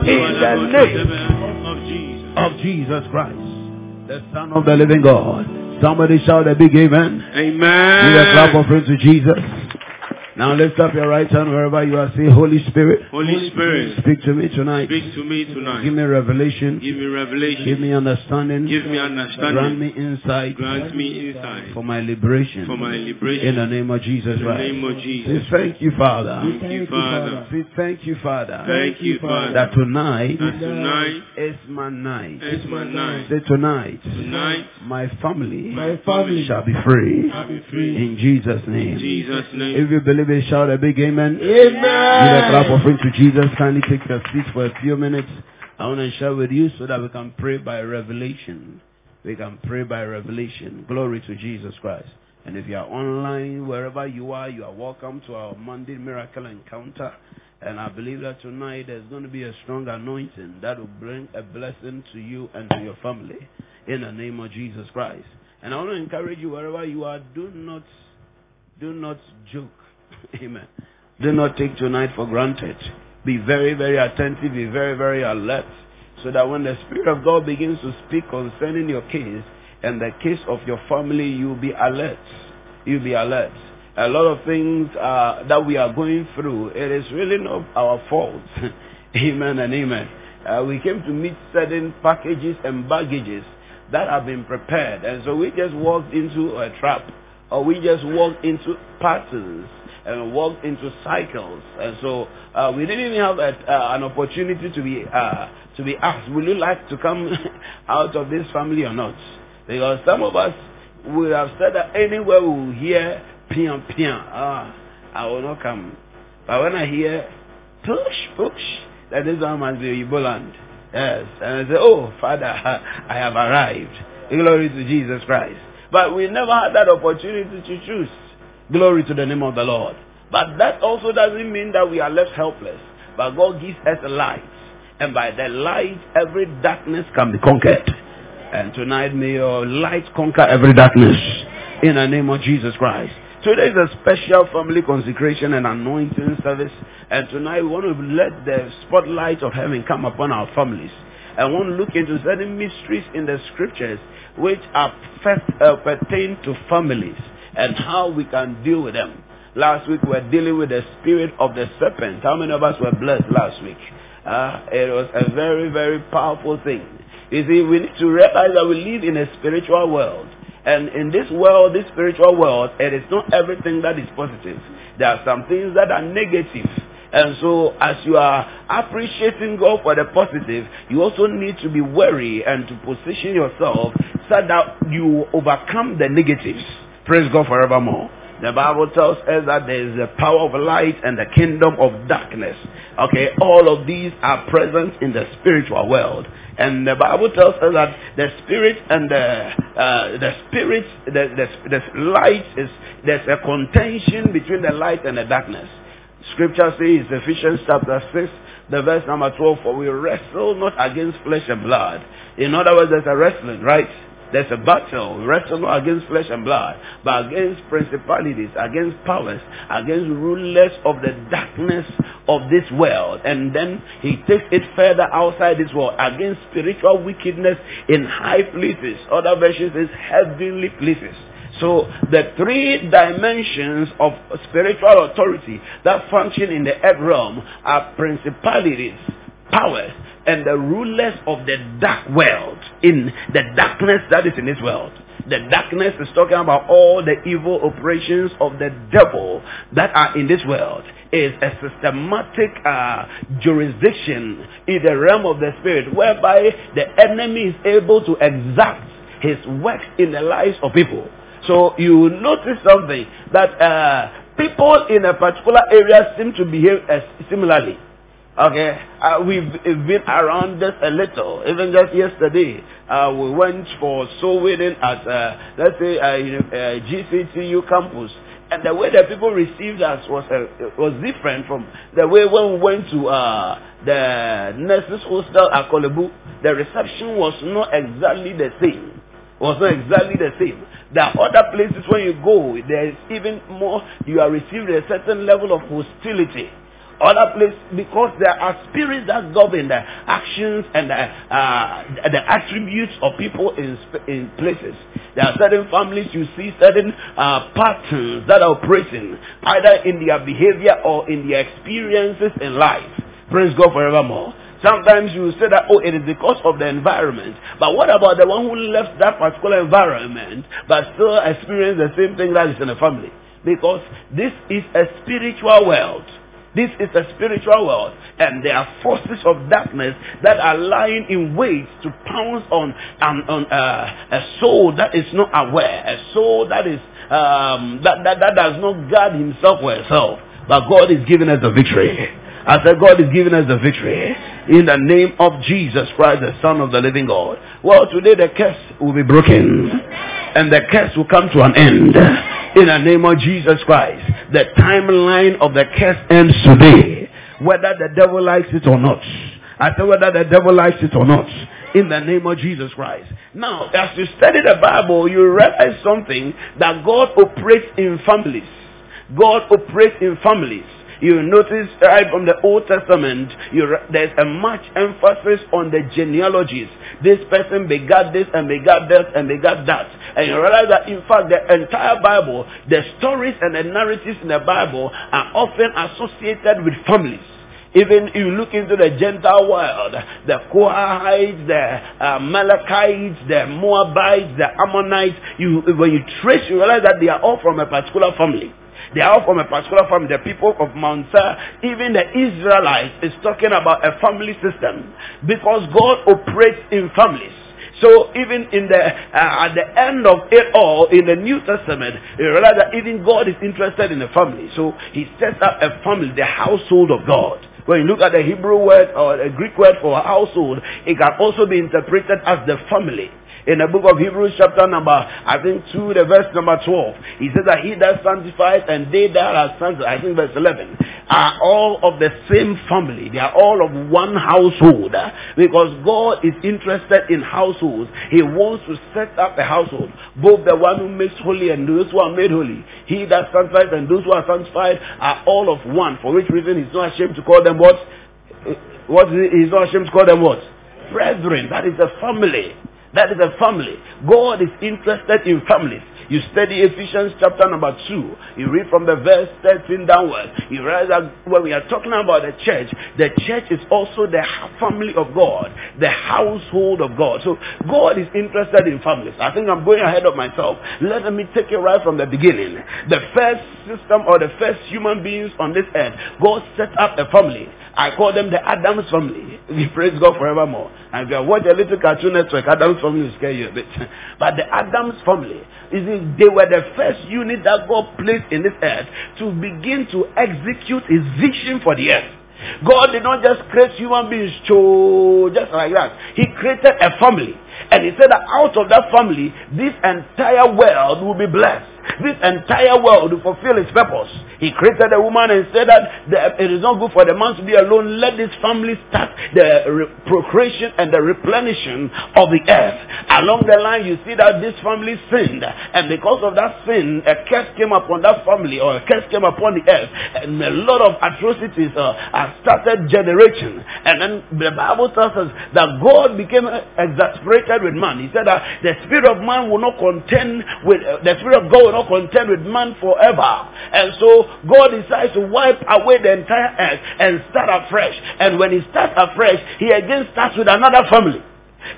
In the name of Jesus Christ, the Son of the living God. Somebody shout a big amen. Amen. Give a clap offering to Jesus. Now lift up your right hand wherever you are. Say, Holy Spirit. Holy Spirit. Speak to me tonight. Speak to me tonight. Give me revelation. Give me revelation. Give me understanding. Give me understanding. Grant me insight. Grant me insight. For my liberation. For my liberation. In the name of Jesus In the Christ. name of Jesus. Say, thank you, Father. Thank you, Father. Say, thank you, Father. Thank you, Father. That tonight. That tonight. is my night. Is my night. Say, tonight. Tonight. My family. My family shall be free. Shall be free. In Jesus' name. In Jesus' name. If you believe it, shout a big amen. Amen. Give a clap offering to Jesus. Kindly take your seats for a few minutes. I want to share with you so that we can pray by revelation. We can pray by revelation. Glory to Jesus Christ. And if you are online, wherever you are, you are welcome to our Mandate Miracle Encounter. And I believe that tonight there's going to be a strong anointing that will bring a blessing to you and to your family in the name of Jesus Christ. And I want to encourage you wherever you are, do not, do not joke. Amen. Do not take tonight for granted. Be very, very attentive, be very, very alert, so that when the Spirit of God begins to speak concerning your case and the case of your family, you'll be alert. You'll be alert. A lot of things uh, that we are going through, it is really not our fault. amen and amen. Uh, we came to meet certain packages and baggages that have been prepared, and so we just walked into a trap, or we just walked into patterns and walked into cycles. And so uh, we didn't even have a, uh, an opportunity to be uh, to be asked, "Will you like to come out of this family or not?" Because some of us would have said that anywhere we will hear "pian pian," ah, I will not come. But when I hear push push, that this one must be Eboland. Yes, and I say, "Oh, Father, I have arrived." Glory to Jesus Christ. But we never had that opportunity to choose. Glory to the name of the Lord. But that also doesn't mean that we are left helpless. But God gives us a light. And by the light, every darkness can be conquered. And tonight, may your light conquer every darkness. In the name of Jesus Christ. Today is a special family consecration and anointing service. And tonight, we want to let the spotlight of heaven come upon our families. And want to look into certain mysteries in the scriptures which are first uh, pertain to families and how we can deal with them. Last week we were dealing with the spirit of the serpent. How many of us were blessed last week? Uh, it was a very, very powerful thing. You see, we need to realize that we live in a spiritual world. And in this world, this spiritual world, it is not everything that is positive. There are some things that are negative. And so, as you are appreciating God for the positive, you also need to be wary and to position yourself so that you overcome the negatives. Praise God forevermore. The Bible tells us that there is the power of light and the kingdom of darkness. Okay, all of these are present in the spiritual world. And the Bible tells us that the spirit and the uh, the spirit, the, the, the light is there's a contention between the light and the darkness. Scripture says Ephesians chapter six, the verse number twelve, for we wrestle not against flesh and blood. In other words, there's a wrestling, right? There's a battle. Wrestle not against flesh and blood, but against principalities, against powers, against rulers of the darkness of this world. And then he takes it further outside this world, against spiritual wickedness in high places. Other versions is heavenly places. So the three dimensions of spiritual authority that function in the earth realm are principalities, powers and the rulers of the dark world in the darkness that is in this world. The darkness is talking about all the evil operations of the devil that are in this world. Is a systematic uh, jurisdiction in the realm of the spirit whereby the enemy is able to exact his work in the lives of people. So you notice something that uh, people in a particular area seem to behave similarly. Okay, uh, we've been around this a little. Even just yesterday, uh, we went for soul winning at, uh, let's say, GCTU campus. And the way that people received us was uh, was different from the way when we went to uh, the nurses hostel at Korle Bu. The reception was not exactly the same. Was not exactly the same. There are other places when you go, there is even more. You are receiving a certain level of hostility other place because there are spirits that govern the actions and the, uh, the attributes of people in, in places. There are certain families you see certain uh, patterns that are operating either in their behavior or in their experiences in life. Praise God forevermore. Sometimes you say that, oh, it is because of the environment. But what about the one who left that particular environment but still experienced the same thing that is in the family? Because this is a spiritual world. This is a spiritual world, and there are forces of darkness that are lying in wait to pounce on, um, on uh, a soul that is not aware, a soul that is um, that, that, that does not guard himself or herself. But God is giving us the victory. I said, God is giving us the victory in the name of Jesus Christ, the Son of the living God. Well, today the curse will be broken and the curse will come to an end in the name of Jesus Christ. The timeline of the curse ends today, whether the devil likes it or not. I said whether the devil likes it or not. In the name of Jesus Christ. Now, as you study the Bible, you realize something that God operates in families. God operates in families. You notice right from the Old Testament, you, there's a much emphasis on the genealogies. This person begat this and begat this and begat that. And you realize that in fact the entire Bible, the stories and the narratives in the Bible are often associated with families. Even if you look into the Gentile world, the Kohahites, the uh, Amalekites, the Moabites, the Ammonites, you, when you trace, you realize that they are all from a particular family. They are all from a particular family. The people of Mount Seir, even the Israelites, is talking about a family system because God operates in families. So even in the uh, at the end of it all in the New Testament, you realize that even God is interested in the family. So He sets up a family, the household of God. When you look at the Hebrew word or the Greek word for household, it can also be interpreted as the family in the book of Hebrews chapter number, I think 2, the verse number 12. He says that he that sanctifies and they that are sanctified, I think verse 11, are all of the same family. They are all of one household. Because God is interested in households. He wants to set up a household. Both the one who makes holy and those who are made holy. He that sanctifies and those who are sanctified are all of one. For which reason he's not ashamed to call them what? What? He's not ashamed to call them what? Brethren. That is a family. That is a family. God is interested in families. You study Ephesians chapter number 2. You read from the verse 13 downwards. You realize that when we are talking about the church, the church is also the family of God, the household of God. So God is interested in families. I think I'm going ahead of myself. Let me take it right from the beginning. The first system or the first human beings on this earth, God set up a family. I call them the Adams family. We praise God forevermore. And if you watch a little cartoon network, Adams family will scare you a bit. But the Adams family, is they were the first unit that God placed in this earth to begin to execute his vision for the earth. God did not just create human beings to just like that. He created a family. And he said that out of that family, this entire world will be blessed. This entire world will fulfill its purpose. He created a woman and said that it is not good for the man to be alone. Let this family start the re- procreation and the replenishing of the earth. Along the line, you see that this family sinned. And because of that sin, a curse came upon that family or a curse came upon the earth. And a lot of atrocities uh, started generating. And then the Bible tells us that God became exasperated with man. He said that the spirit of man will not contend with, uh, the spirit of God will not contend with man forever. And so God decides to wipe away the entire earth and start afresh. And when he starts afresh, he again starts with another family.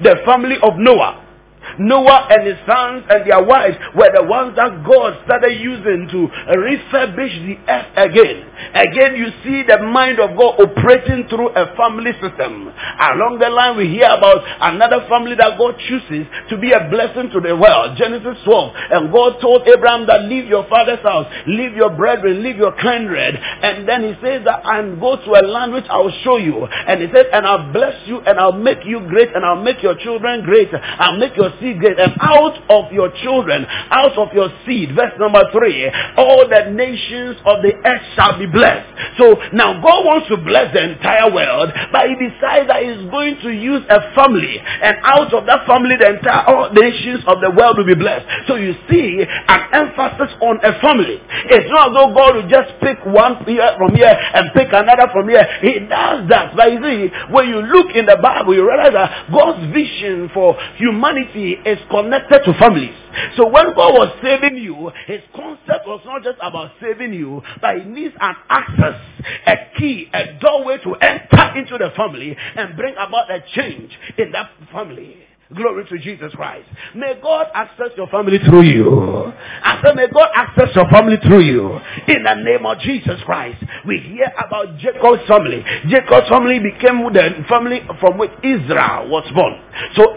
The family of Noah. Noah and his sons and their wives were the ones that God started using to refurbish the earth again. Again, you see the mind of God operating through a family system. Along the line, we hear about another family that God chooses to be a blessing to the world. Genesis 12. And God told Abraham that leave your father's house, leave your brethren, leave your kindred. And then he says that and go to a land which I will show you. And he says, and I'll bless you and I'll make you great and I'll make your children great. I'll make your seed great. And out of your children, out of your seed, verse number three, all the nations of the earth shall be blessed. So now God wants to bless the entire world, but he decides that he's going to use a family. And out of that family, the entire all nations of the world will be blessed. So you see an emphasis on a family. It's not as though God will just pick one from here and pick another from here. He does that. But you see, when you look in the Bible, you realize that God's vision for humanity is connected to families. So when God was saving you, his concept was not just about saving you, but he needs an access, a key, a doorway to enter into the family and bring about a change in that family. Glory to Jesus Christ. May God access your family through you. I said, may God access your family through you. In the name of Jesus Christ. We hear about Jacob's family. Jacob's family became the family from which Israel was born. So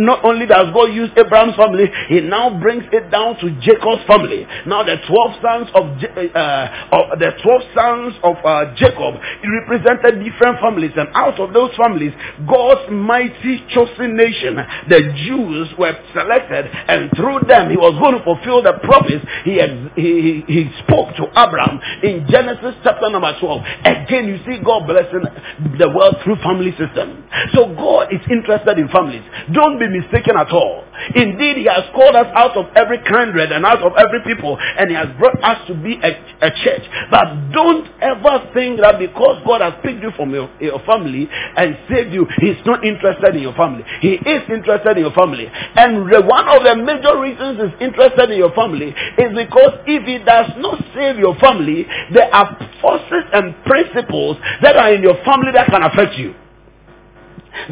not only does God use Abraham's family, he now brings it down to Jacob's family. Now the 12 sons of, uh, of the 12 sons of uh, Jacob represented different families and out of those families, God's mighty chosen nation the Jews were selected and through them he was going to fulfill the promise he, had, he, he, spoke to Abraham in Genesis chapter number 12. Again, you see God blessing the world through family system. So God is interested in families. Don't be mistaken at all. Indeed, he has called us out of every kindred and out of every people and he has brought us to be a, a church. But don't ever think that because God has picked you from your, your family and saved you, he's not interested in your family. He is interested in your family. And one of the major reasons he's interested in your family is because if he does not save your family, there are forces and principles that are in your family that can affect you.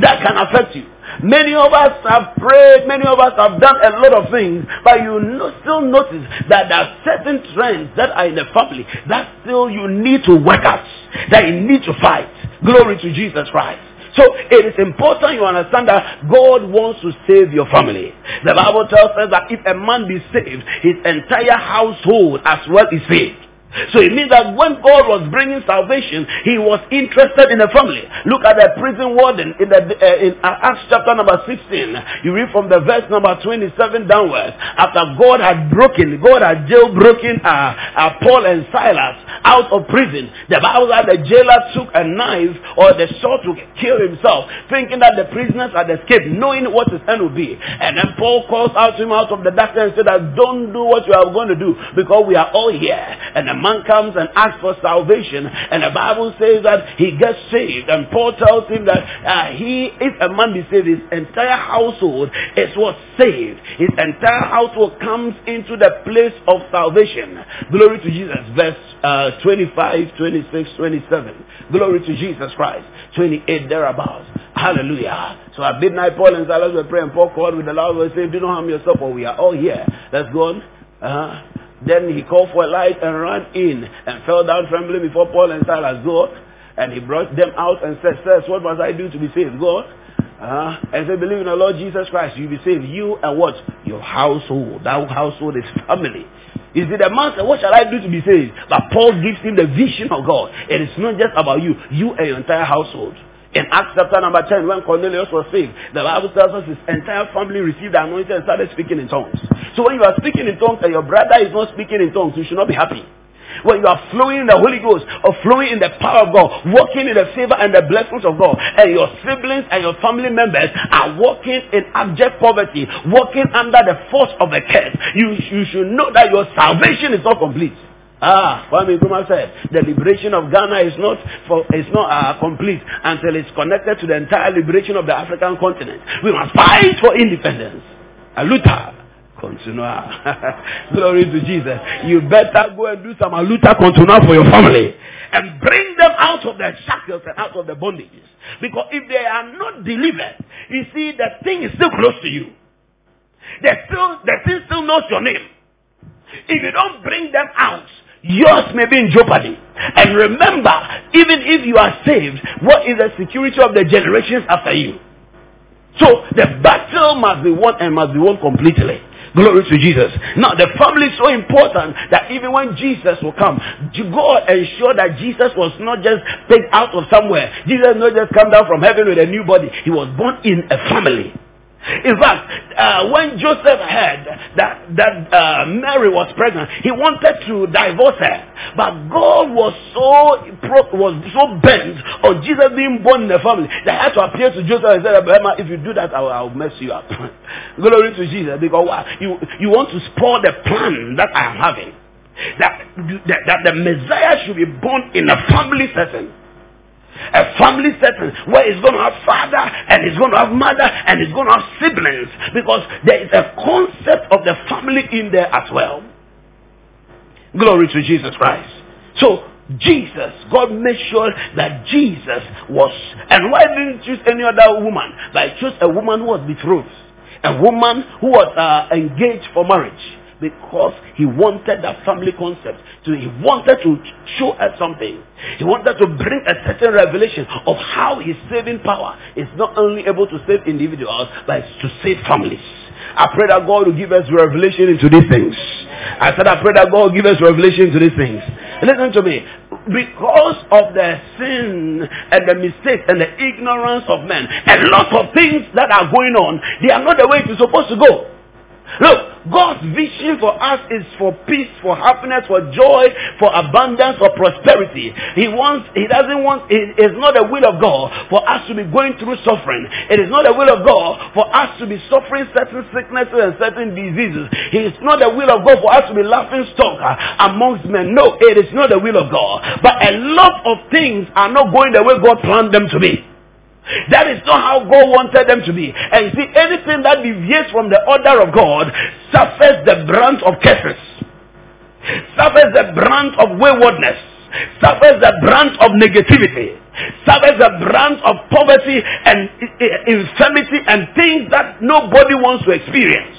That can affect you. Many of us have prayed, many of us have done a lot of things, but you no, still notice that there are certain trends that are in the family that still you need to work out, that you need to fight. Glory to Jesus Christ. So it is important you understand that God wants to save your family. The Bible tells us that if a man be saved, his entire household as well is saved. So it means that when God was bringing salvation, He was interested in the family. Look at the prison warden in the uh, in Acts chapter number 16. You read from the verse number 27 downwards. After God had broken, God had jailbroken uh, uh, Paul and Silas out of prison. The Bible said the jailer took a knife or the sword to kill himself, thinking that the prisoners had escaped, knowing what his end would be. And then Paul calls out to him out of the darkness and said that don't do what you are going to do because we are all here. And the man comes and asks for salvation, and the Bible says that he gets saved. And Paul tells him that uh, he, if a man be saved, his entire household is what saved. His entire household comes into the place of salvation. Glory to Jesus. Verse uh, 25, 26, 27. Glory to Jesus Christ. 28 thereabouts. Hallelujah. So at midnight, Paul and Silas were praying. Paul called with a loud voice saying, Do not harm yourself, for we are all here. Let's go on. Uh-huh. Then he called for a light and ran in and fell down trembling before Paul and Silas. God. And he brought them out and said, Sirs, what must I do to be saved? God. Uh, and say, believe in the Lord Jesus Christ, you'll be saved. You and what? Your household. That household is family. You see, the man said, what shall I do to be saved? But Paul gives him the vision of God. and It is not just about you, you and your entire household. In Acts chapter number 10, when Cornelius was saved, the Bible tells us his entire family received the anointing and started speaking in tongues. So when you are speaking in tongues and your brother is not speaking in tongues, you should not be happy. When you are flowing in the Holy Ghost or flowing in the power of God, walking in the favor and the blessings of God, and your siblings and your family members are walking in abject poverty, walking under the force of a curse, you, you should know that your salvation is not complete. Ah, Kwame Nkrumah said the liberation of Ghana is not for is not uh, complete until it's connected to the entire liberation of the African continent. We must fight for independence. Aluta Continua. Glory to Jesus. You better go and do some aluta continua for your family and bring them out of their shackles and out of their bondages. Because if they are not delivered, you see, the thing is still close to you. They still, the thing still knows your name. If you don't bring them out, yours may be in jeopardy. And remember, even if you are saved, what is the security of the generations after you? So the battle must be won and must be won completely. Glory to Jesus. Now the family is so important that even when Jesus will come, God ensured that Jesus was not just picked out of somewhere. Jesus not just come down from heaven with a new body. He was born in a family. In fact, uh, when Joseph heard that that uh, Mary was pregnant, he wanted to divorce her, but God was so was so bent on Jesus being born in the family that he had to appear to Joseph and say, "If you do that, I will, I will mess you up." Glory to Jesus, because you you want to spoil the plan that I am having. That, that that the Messiah should be born in a family setting a family setting where he's going to have father and he's going to have mother and he's going to have siblings because there is a concept of the family in there as well. Glory to Jesus Christ. So Jesus, God made sure that Jesus was, and why didn't choose any other woman? But he chose a woman who was betrothed, a woman who was uh, engaged for marriage because he wanted that family concept. So he wanted to show us something. He wanted to bring a certain revelation of how his saving power is not only able to save individuals, but to save families. I pray that God will give us revelation into these things. I said, I pray that God will give us revelation into these things. Listen to me. Because of the sin and the mistakes and the ignorance of men, a lot of things that are going on, they are not the way it's supposed to go. Look, God's vision for us is for peace, for happiness, for joy, for abundance, for prosperity. He wants, He doesn't want, it is not the will of God for us to be going through suffering. It is not the will of God for us to be suffering certain sicknesses and certain diseases. It is not the will of God for us to be laughing stock uh, amongst men. No, it is not the will of God. But a lot of things are not going the way God planned them to be. That is not how God wanted them to be. And you see, anything that deviates from the order of God suffers the brunt of curses, suffers the brunt of waywardness, suffers the brunt of negativity, suffers the brunt of poverty and infirmity and things that nobody wants to experience.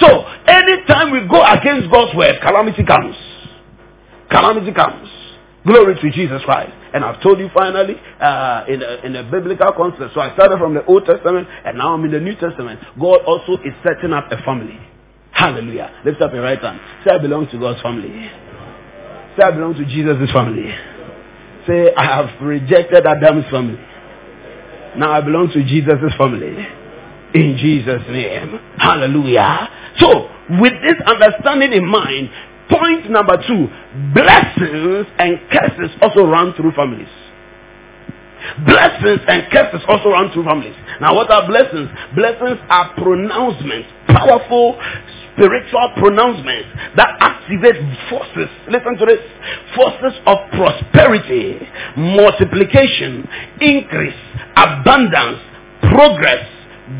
So, anytime we go against God's word, calamity comes. Calamity comes. Glory to Jesus Christ. And I've told you finally uh, in, a, in a biblical concept. So I started from the Old Testament and now I'm in the New Testament. God also is setting up a family. Hallelujah. Lift up your right hand. Say, I belong to God's family. Say, I belong to Jesus' family. Say, I have rejected Adam's family. Now I belong to Jesus' family. In Jesus' name. Hallelujah. So, with this understanding in mind, Point number two, blessings and curses also run through families. Blessings and curses also run through families. Now what are blessings? Blessings are pronouncements, powerful spiritual pronouncements that activate forces. Listen to this. Forces of prosperity, multiplication, increase, abundance, progress,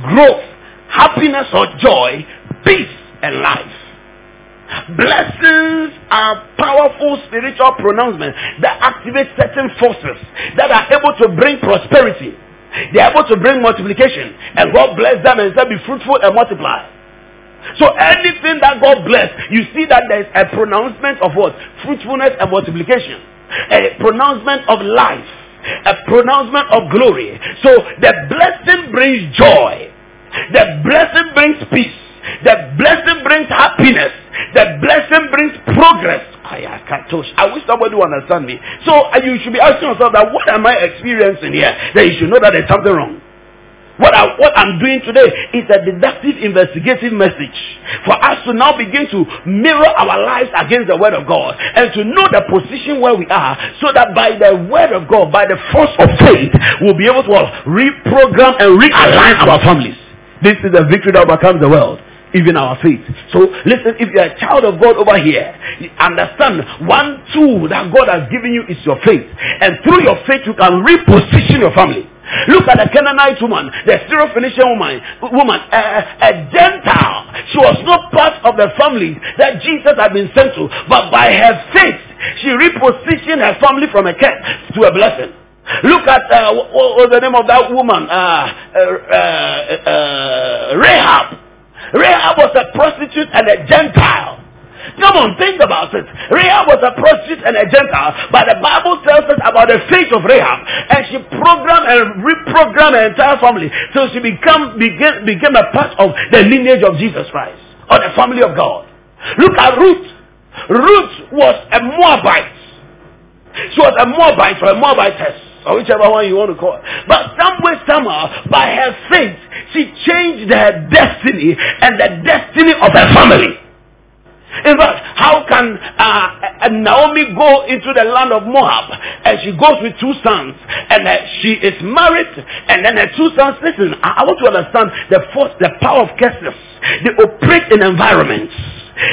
growth, happiness or joy, peace and life. Blessings are powerful spiritual pronouncements that activate certain forces that are able to bring prosperity. They are able to bring multiplication. And God bless them and say, be fruitful and multiply. So anything that God bless, you see that there is a pronouncement of what? Fruitfulness and multiplication. A pronouncement of life. A pronouncement of glory. So the blessing brings joy. The blessing brings peace. The blessing brings happiness. The blessing brings progress. I wish somebody would understand me. So uh, you should be asking yourself that what am I experiencing here? That you should know that there's something wrong. What, I, what I'm doing today is a deductive investigative message for us to now begin to mirror our lives against the word of God and to know the position where we are so that by the word of God, by the force of faith, we'll be able to reprogram and realign our families. This is the victory that overcomes the world even our faith. So listen, if you're a child of God over here, understand one tool that God has given you is your faith. And through your faith, you can reposition your family. Look at the Canaanite woman, the Syrophoenician woman, woman, a, a Gentile. She was not part of the family that Jesus had been sent to, but by her faith, she repositioned her family from a curse to a blessing. Look at uh, what was the name of that woman? Uh, uh, uh, uh Rahab. Rahab was a prostitute and a Gentile. Come on, think about it. Rahab was a prostitute and a Gentile, but the Bible tells us about the faith of Rahab, and she programmed and reprogrammed her entire family so she become became, became a part of the lineage of Jesus Christ or the family of God. Look at Ruth. Ruth was a Moabite. She was a Moabite or a Moabitess or whichever one you want to call. But some way, somehow, by her faith, she changed her destiny and the destiny of her family. In fact, how can uh, Naomi go into the land of Moab and she goes with two sons and uh, she is married and then her two sons, listen, I, I want to understand the force, the power of curses. They operate in environments.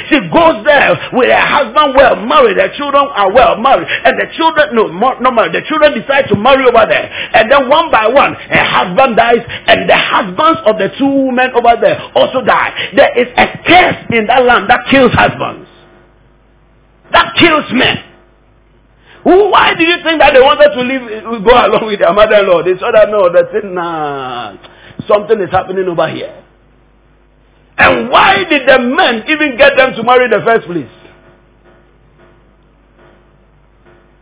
She goes there with her husband well married, her children are well married, and the children, no, no married, the children decide to marry over there. And then one by one, her husband dies, and the husbands of the two women over there also die. There is a curse in that land that kills husbands. That kills men. Why do you think that they wanted to leave, go along with their mother-in-law? They that no, they said, nah, something is happening over here. And why did the men even get them to marry in the first place?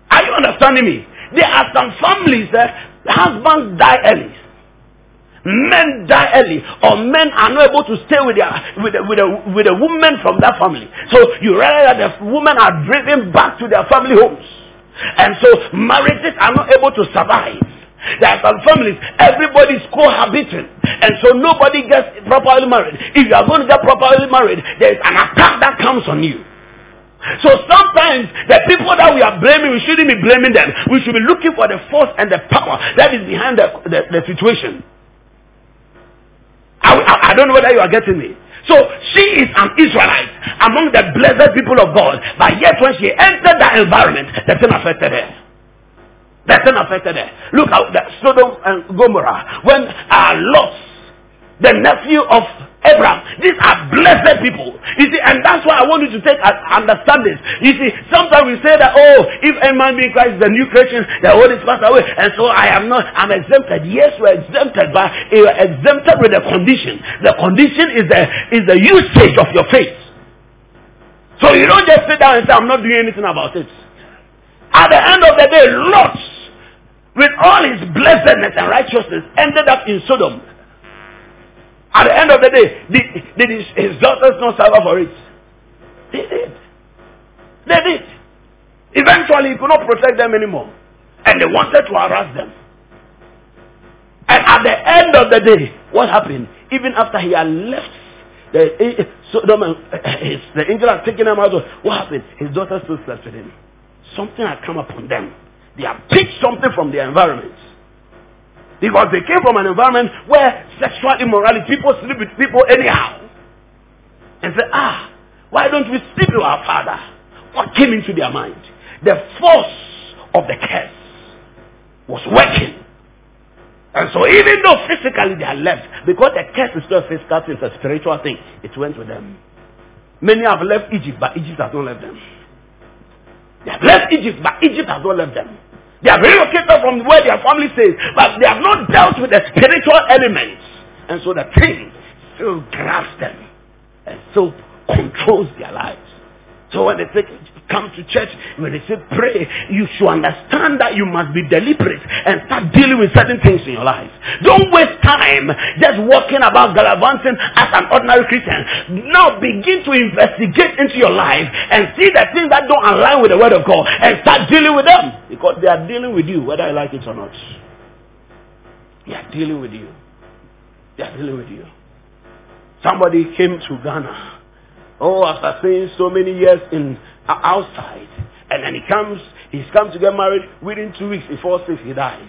Are you understanding me? There are some families that eh, husbands die early. Men die early, or men are not able to stay with, their, with, a, with, a, with a woman from that family. So you realize that the women are driven back to their family homes. And so marriages are not able to survive. There are some families, everybody is cohabiting. And so nobody gets properly married. If you are going to get properly married, there is an attack that comes on you. So sometimes the people that we are blaming, we shouldn't be blaming them. We should be looking for the force and the power that is behind the, the, the situation. I, I, I don't know whether you are getting me. So she is an Israelite among the blessed people of God. But yet when she entered that environment, the thing affected her. The sin affected her. Look at the Sodom and Gomorrah. When uh, Lot, the nephew of Abraham, these are blessed people. You see, and that's why I want you to take understand this. You see, sometimes we say that, oh, if a man be Christ is a new creation, the old is passed away, and so I am not, I'm exempted. Yes, we're exempted, but you're exempted with a condition. The condition is the is the usage of your faith. So you don't just sit down and say, I'm not doing anything about it. At the end of the day, Lot with all his blessedness and righteousness, ended up in Sodom. At the end of the day, did, did his, his daughters not suffer for it? They did. They did. Eventually, he could not protect them anymore. And they wanted to harass them. And at the end of the day, what happened? Even after he had left the eh, eh, Sodom, eh, the angel had taken him out, what happened? His daughters still slept with him. Something had come upon them they have picked something from their environment. Because they came from an environment where sexual immorality, people sleep with people anyhow. And say, ah, why don't we sleep with our father? What came into their mind? The force of the curse was working. And so even though physically they are left, because the curse is not physical thing, it's a spiritual thing, it went with them. Many have left Egypt, but Egypt has not left them. They have left Egypt, but Egypt has not left them. They have relocated from where their family stays, but they have not dealt with the spiritual elements. And so the thing still grabs them and still controls their lives. So when they take come to church, when they say pray, you should understand that you must be deliberate and start dealing with certain things in your life. Don't waste time just walking about gallivanting as an ordinary Christian. Now begin to investigate into your life and see the things that don't align with the word of God and start dealing with them because they are dealing with you whether you like it or not. They are dealing with you. They are dealing with you. Somebody came to Ghana. Oh, after staying so many years in outside. And then he comes, he's come to get married within two weeks before six he dies.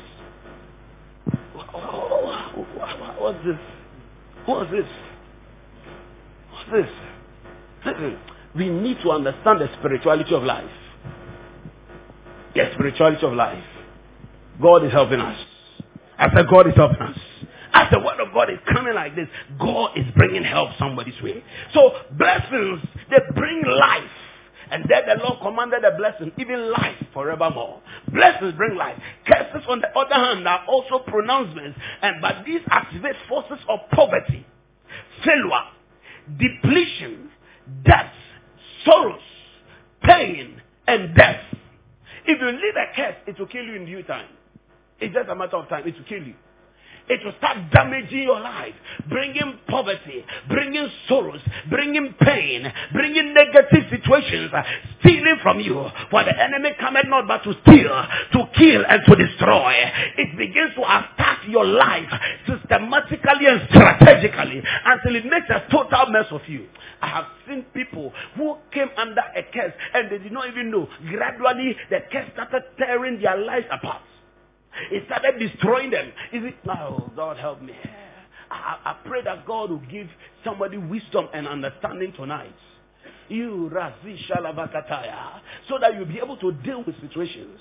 What's this? What's this? What's this? Listen, we need to understand the spirituality of life. The spirituality of life. God is helping us. I said, God is helping us. As the word of God is coming like this, God is bringing help somebody's way. So blessings, they bring life. And then the Lord commanded a blessing, even life forevermore. Blessings bring life. Curses, on the other hand, are also pronouncements, and but these activate forces of poverty, failure, depletion, death, sorrows, pain, and death. If you leave a curse, it will kill you in due time. It's just a matter of time. It will kill you. It will start damaging your life, bringing poverty, bringing sorrows, bringing pain, bringing negative situations, uh, stealing from you. For the enemy cometh not but to steal, to kill, and to destroy. It begins to attack your life systematically and strategically until it makes a total mess of you. I have seen people who came under a curse and they did not even know. Gradually, the curse started tearing their lives apart. It started destroying them. Is it? Oh, God help me. I, I pray that God will give somebody wisdom and understanding tonight. You Razi Shalavakataya. So that you'll be able to deal with situations.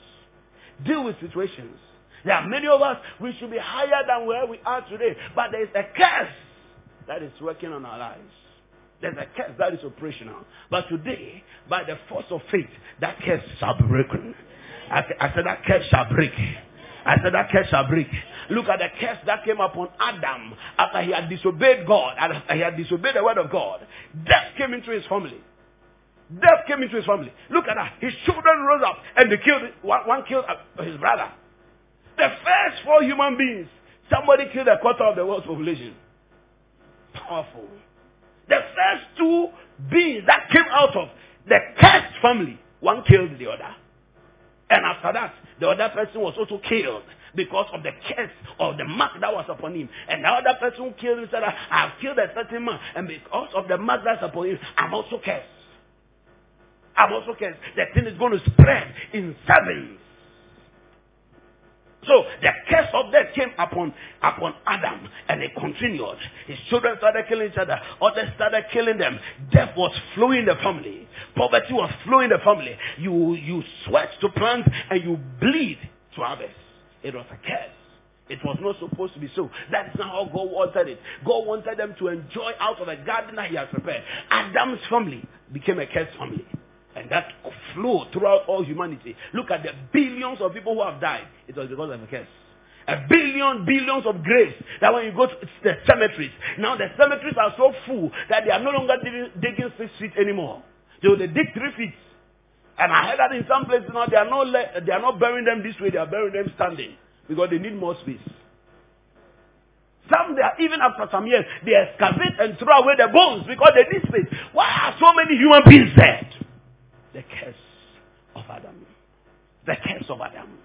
Deal with situations. There are many of us, we should be higher than where we are today. But there is a curse that is working on our lives. There's a curse that is operational. But today, by the force of faith, that curse shall be broken. I, I said that curse shall break. I said that curse shall break. Look at the curse that came upon Adam after he had disobeyed God after he had disobeyed the word of God. Death came into his family. Death came into his family. Look at that. His children rose up and they killed one, one killed uh, his brother. The first four human beings, somebody killed a quarter of the world's population. Powerful. The first two beings that came out of the cursed family, one killed the other. And after that, the other person was also killed because of the curse or the mark that was upon him. And the other person killed him said, I have killed a certain man, and because of the mark that's upon him, I'm also cursed. I'm also cursed. The thing is going to spread in sevens. So the curse of death came upon upon Adam and it continued. His children started killing each other. Others started killing them. Death was flowing in the family. Poverty was flowing in the family. You you sweat to plant and you bleed to harvest. It was a curse. It was not supposed to be so. That's not how God wanted it. God wanted them to enjoy out of the garden that He has prepared. Adam's family became a cursed family. And that flowed throughout all humanity. Look at the billions of people who have died. It was because of a curse. A billion, billions of graves. That when you go to the cemeteries, now the cemeteries are so full that they are no longer digging, digging six feet anymore. So they dig three feet. And I heard that in some places now they are not they are not burying them this way, they are burying them standing because they need more space. Some they are, even after some years, they excavate and throw away the bones because they need space. Why are so many human beings dead? The curse of Adam. The curse of Adam.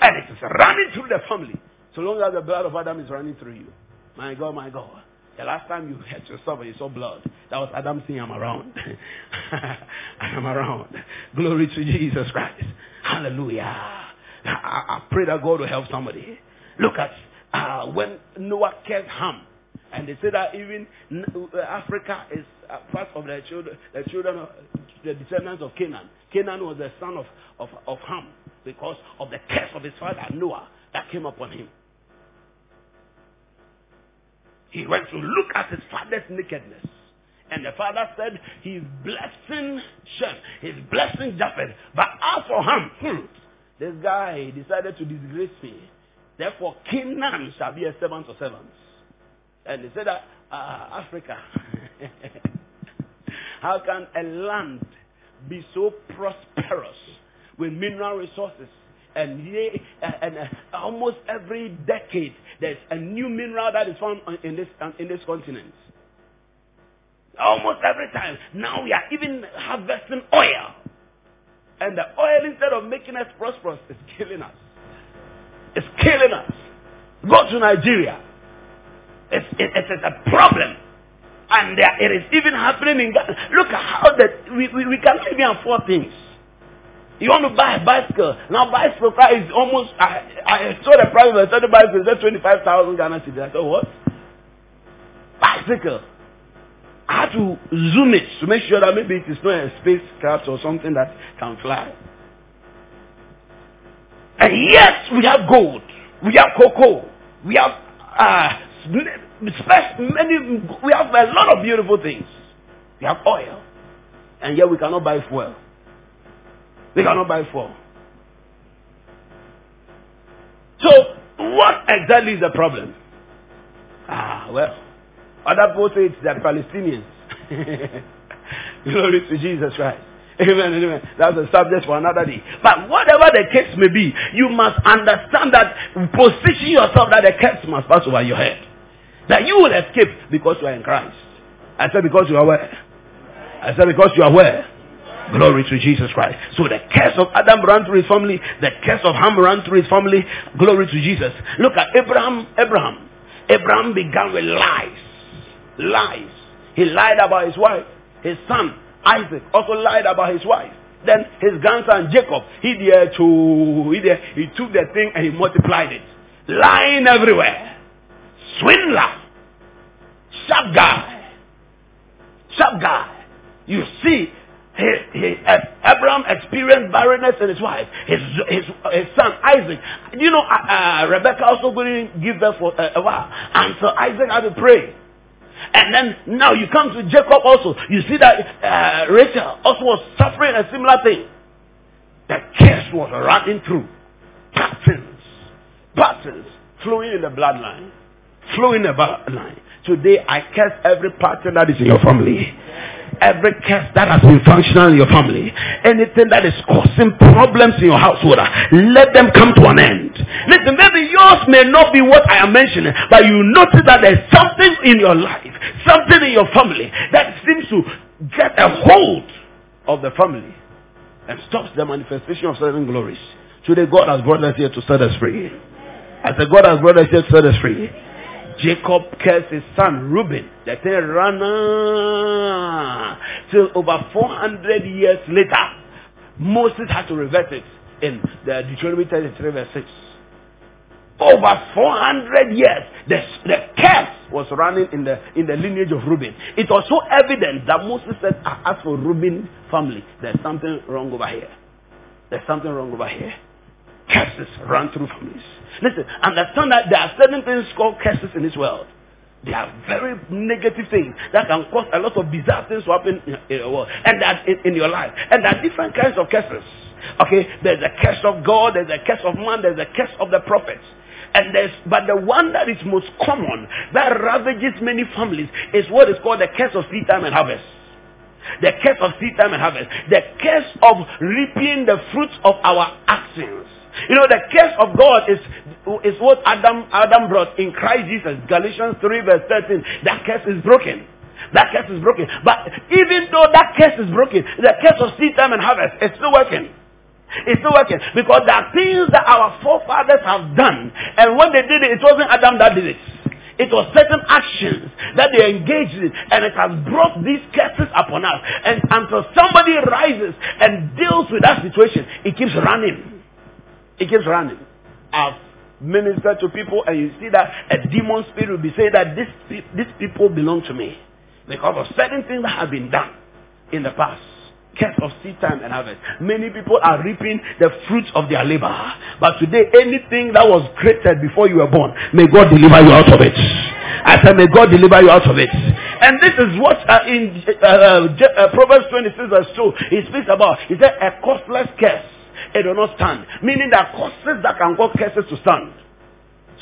And it is running through the family. So long as the blood of Adam is running through you. My God, my God. The last time you hurt yourself and you saw blood, that was Adam saying, I'm around. I'm around. Glory to Jesus Christ. Hallelujah. I, I pray that God will help somebody. Look at uh, when Noah killed Ham. And they say that even Africa is part of the children, the children of the descendants of Canaan. Canaan was the son of, of, of Ham because of the curse of his father Noah that came upon him. He went to look at his father's nakedness. And the father said, He's blessing Shem, he's blessing Japheth. But as for him, hmm, this guy decided to disgrace me. Therefore, Canaan shall be a servant of servants. And they said that uh, Africa, how can a land be so prosperous with mineral resources? And, ye, and uh, almost every decade, there's a new mineral that is found in this, in this continent. Almost every time. Now we are even harvesting oil. And the oil, instead of making us prosperous, is killing us. It's killing us. Go to Nigeria. It's, it, it's a problem. And there, it is even happening in Ghana. Look at how that we, we, we cannot even afford things. You want to buy a bicycle. Now bicycle price is almost, I, I saw the price of a bicycle, it's 25,000 Ghana cedis. I said, what? Bicycle. I had to zoom it to make sure that maybe it is not a spacecraft or something that can fly. And yes, we have gold. We have cocoa. We have uh, many. We have a lot of beautiful things. We have oil, and yet we cannot buy fuel. We cannot buy fuel. So, what exactly is the problem? Ah, well, other people say it's the Palestinians. Glory to Jesus Christ. Amen, amen. That's a subject for another day. But whatever the case may be, you must understand that position yourself that the curse must pass over your head. That you will escape because you are in Christ. I said because you are where? I said because you are where? Glory to Jesus Christ. So the curse of Adam ran through his family. The curse of Ham ran through his family. Glory to Jesus. Look at Abraham. Abraham. Abraham began with lies. Lies. He lied about his wife. His son, Isaac, also lied about his wife. Then his grandson, Jacob, he did to, he, did, he took the thing and he multiplied it. Lying everywhere. Swindler. Sharp guy. Sharp guy. You see, he, he, Abraham experienced barrenness in his wife, his, his, his son Isaac. You know, uh, uh, Rebecca also couldn't give birth for uh, a while. And so Isaac had to pray. And then now you come to Jacob also. You see that uh, Rachel also was suffering a similar thing. The curse was running through. Patterns. Patterns flowing in the bloodline. Flowing in the bloodline. Today I curse every pattern that is in your family every curse that has been functional in your family, anything that is causing problems in your household, let them come to an end. Listen, maybe yours may not be what I am mentioning, but you notice that there's something in your life, something in your family that seems to get a hold of the family and stops the manifestation of certain glories. Today God has brought us here to set us free. I said God has brought us here to set us free. Jacob cursed his son Reuben. The thing ran till over 400 years later. Moses had to reverse it in the Deuteronomy 33 verse 6. Over 400 years, the, the curse was running in the, in the lineage of Reuben. It was so evident that Moses said, ah, as for Reuben family, there's something wrong over here. There's something wrong over here. Curses run through families. Listen, understand that there are certain things called curses in this world. They are very negative things that can cause a lot of bizarre things to happen in, your world and that in, in your life. And there are different kinds of curses. Okay, there's a curse of God, there's a curse of man, there's a curse of the prophets. And there's, but the one that is most common, that ravages many families, is what is called the curse of seed time and harvest. The curse of seed time and harvest. The curse of reaping the fruits of our actions. You know, the curse of God is, is what Adam, Adam brought in Christ Jesus. Galatians 3 verse 13. That curse is broken. That curse is broken. But even though that curse is broken, the curse of seed time and harvest is still working. It's still working. Because there are things that our forefathers have done. And when they did it, it wasn't Adam that did it. It was certain actions that they engaged in, and it has brought these curses upon us. And until somebody rises and deals with that situation, it keeps running. It keeps running. I've ministered to people, and you see that a demon spirit will be saying that this, these people belong to me because of certain things that have been done in the past curse of seed time and harvest. Many people are reaping the fruits of their labor. But today, anything that was created before you were born, may God deliver you out of it. I said, may God deliver you out of it. And this is what uh, in uh, uh, Proverbs 26 verse 2, he speaks about. He said, a costless curse, it will not stand. Meaning that curses that can cause curses to stand.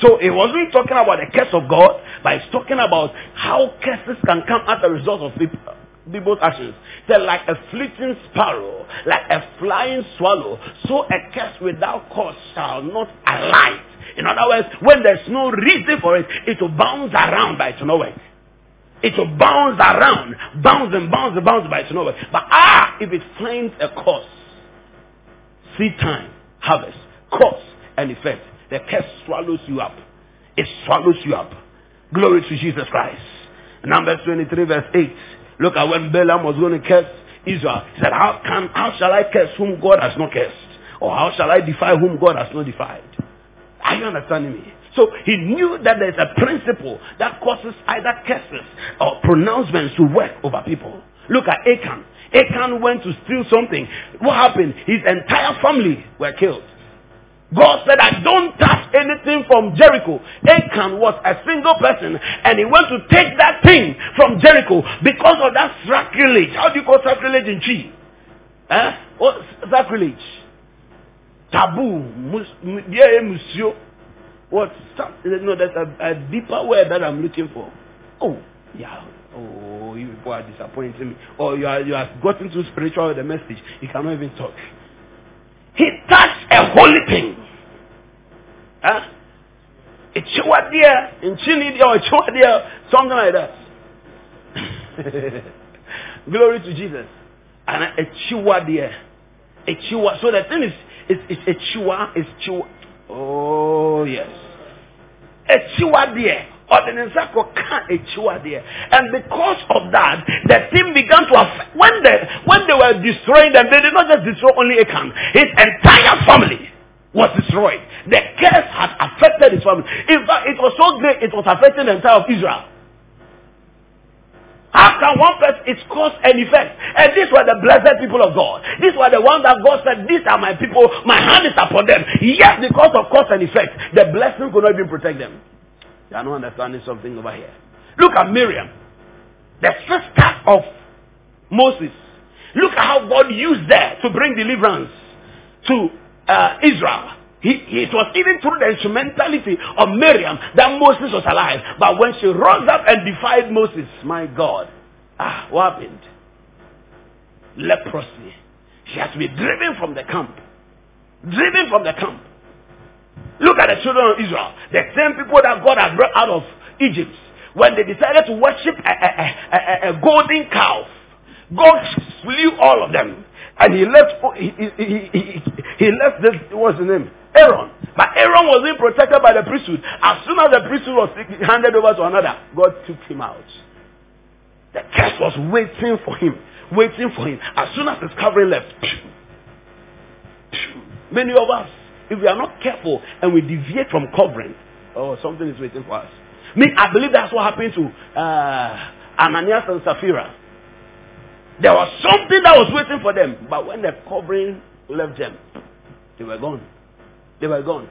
So it wasn't talking about the curse of God, but it's talking about how curses can come as a result of people people's actions. They're like a fleeting sparrow, like a flying swallow. So a curse without cause shall not alight. In other words, when there's no reason for it, it will bounce around by its no work. It will bounce around, bounce and bounce and bounce by its no work. But ah, if it finds a cause, seed time, harvest, cause and effect, the curse swallows you up. It swallows you up. Glory to Jesus Christ. Numbers 23 verse 8. Look at when Balaam was going to curse Israel. He said, how can, how shall I curse whom God has not cursed? Or how shall I defy whom God has not defied? Are you understanding me? So he knew that there's a principle that causes either curses or pronouncements to work over people. Look at Achan. Achan went to steal something. What happened? His entire family were killed. God said, I don't touch anything from Jericho. Achan was a single person and he went to take that thing from Jericho because of that sacrilege. How do you call sacrilege in Twi? Eh? What sacrilege? Taboo. Yeah. What? No, there's a, a deeper word that I'm looking for. Oh, yeah. Oh, you people are disappointing me. Or you are you have gotten too spiritual with the message. You cannot even talk. He touched a holy thing. Huh? A chiwadia in Chinidi or a chiwadia, something like that. Glory to Jesus. And a chiwadia. A chiwa. So the thing is, it's, it's a chiwa, it's chiwa. Oh, yes. A chiwadia. Ordinance can a chiwadia. And because of that, the team began to affect. When they, when they were destroying them, they did not just destroy only Achan. His entire family was destroyed. The curse had affected his family. In fact, it was so great, it was affecting the entire of Israel. After one person, it's cause and effect. And these were the blessed people of God. These were the ones that God said, These are my people, my hand is upon them. Yes, because of cause and effect, the blessing could not even protect them. You are not understanding something over here. Look at Miriam, the sister of Moses. Look at how God used her to bring deliverance to uh, Israel. He, it was even through the instrumentality of Miriam that Moses was alive. But when she rose up and defied Moses, my God, ah, what happened? Leprosy. She has to be driven from the camp. Driven from the camp. Look at the children of Israel. The same people that God had brought out of Egypt. When they decided to worship a, a, a, a golden calf, God slew all of them. And he left, oh, he, he, he, he left this, what's his name? Aaron. But Aaron was being protected by the priesthood. As soon as the priesthood was handed over to another, God took him out. The curse was waiting for him, waiting for him. As soon as his covering left, many of us, if we are not careful and we deviate from covering, oh, something is waiting for us. Me, I believe that's what happened to uh, Ananias and Sapphira. There was something that was waiting for them, but when the covering left them, they were gone. They were gone.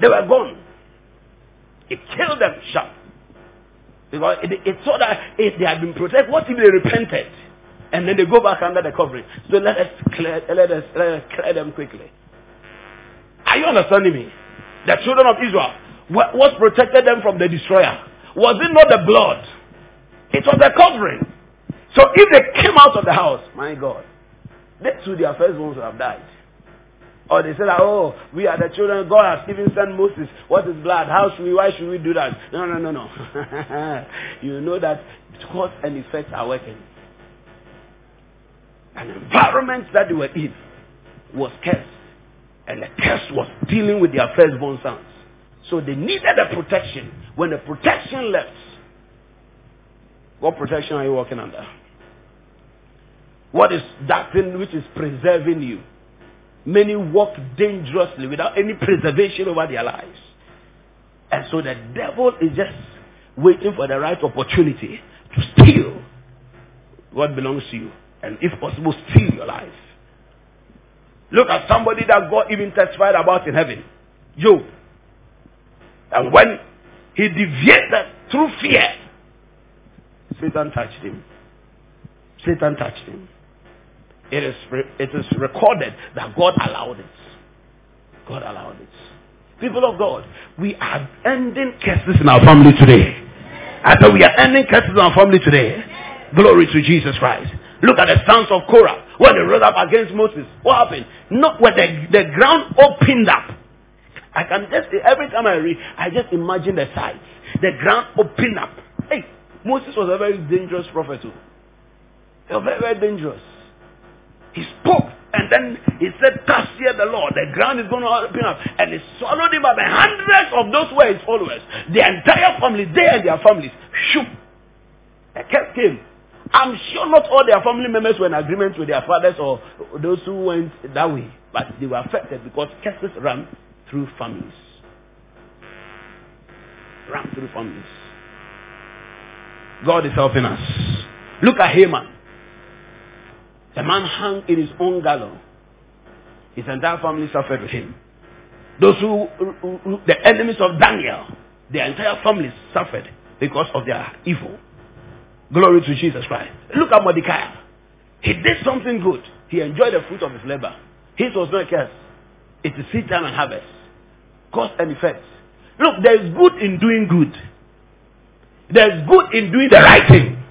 They were gone. It killed them sharp. Because it, it saw that if they had been protected, what if they repented? And then they go back under the covering. So let us clear, let us, let us clear them quickly. Are you understanding me? The children of Israel, what, what protected them from the destroyer? Was it not the blood? It was the covering. So if they came out of the house, my God, they too, their first ones would have died. Or they said, oh, we are the children. Of God has even sent Moses. What is blood? How should we, why should we do that? No, no, no, no. you know that cause and effects are working. An environment that they were in was cursed. And the curse was dealing with their firstborn sons. So they needed a protection. When the protection left, what protection are you working under? What is that thing which is preserving you? Many walk dangerously without any preservation over their lives. And so the devil is just waiting for the right opportunity to steal what belongs to you. And if possible, steal your life. Look at somebody that God even testified about in heaven. Job. And when he deviated through fear, Satan touched him. Satan touched him. It is, it is recorded that God allowed it. God allowed it. People of God, we are ending curses in our family today. I said we are ending curses in our family today. Glory to Jesus Christ. Look at the sons of Korah. When they rose up against Moses, what happened? Not when the, the ground opened up. I can just, say every time I read, I just imagine the sights. The ground opened up. Hey, Moses was a very dangerous prophet too. He was very, very dangerous. He spoke and then he said, Thus saith the Lord, the ground is going to open up. And he swallowed him up. And hundreds of those were his followers. The entire family, they and their families, shook. A curse came. I'm sure not all their family members were in agreement with their fathers or those who went that way. But they were affected because curses ran through families. Ran through families. God is helping us. Look at Haman. The man hung in his own gallows. His entire family suffered with him. Those who, the enemies of Daniel, their entire family suffered because of their evil. Glory to Jesus Christ. Look at Mordecai. He did something good. He enjoyed the fruit of his labor. His was not curse. It is seed time and harvest. Cause and effect. Look, there is good in doing good. There is good in doing the right thing.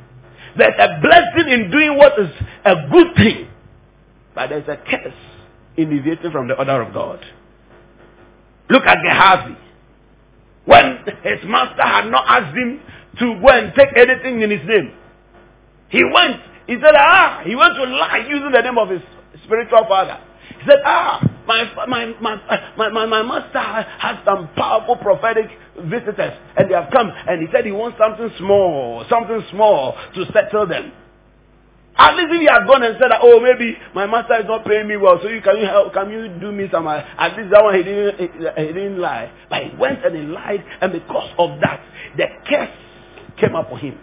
There's a blessing in doing what is a good thing. But there's a curse in deviating from the order of God. Look at Gehazi. When his master had not asked him to go and take anything in his name, he went. He said, ah, he went to lie using the name of his spiritual father. He said, ah, my, my, my, my, my, master has some powerful prophetic visitors and they have come and he said he wants something small, something small to settle them. At least if he had gone and said that, oh, maybe my master is not paying me well, so you can you help, can you do me some? uh, At least that one he didn't he, he didn't lie, but he went and he lied, and because of that, the curse came upon him.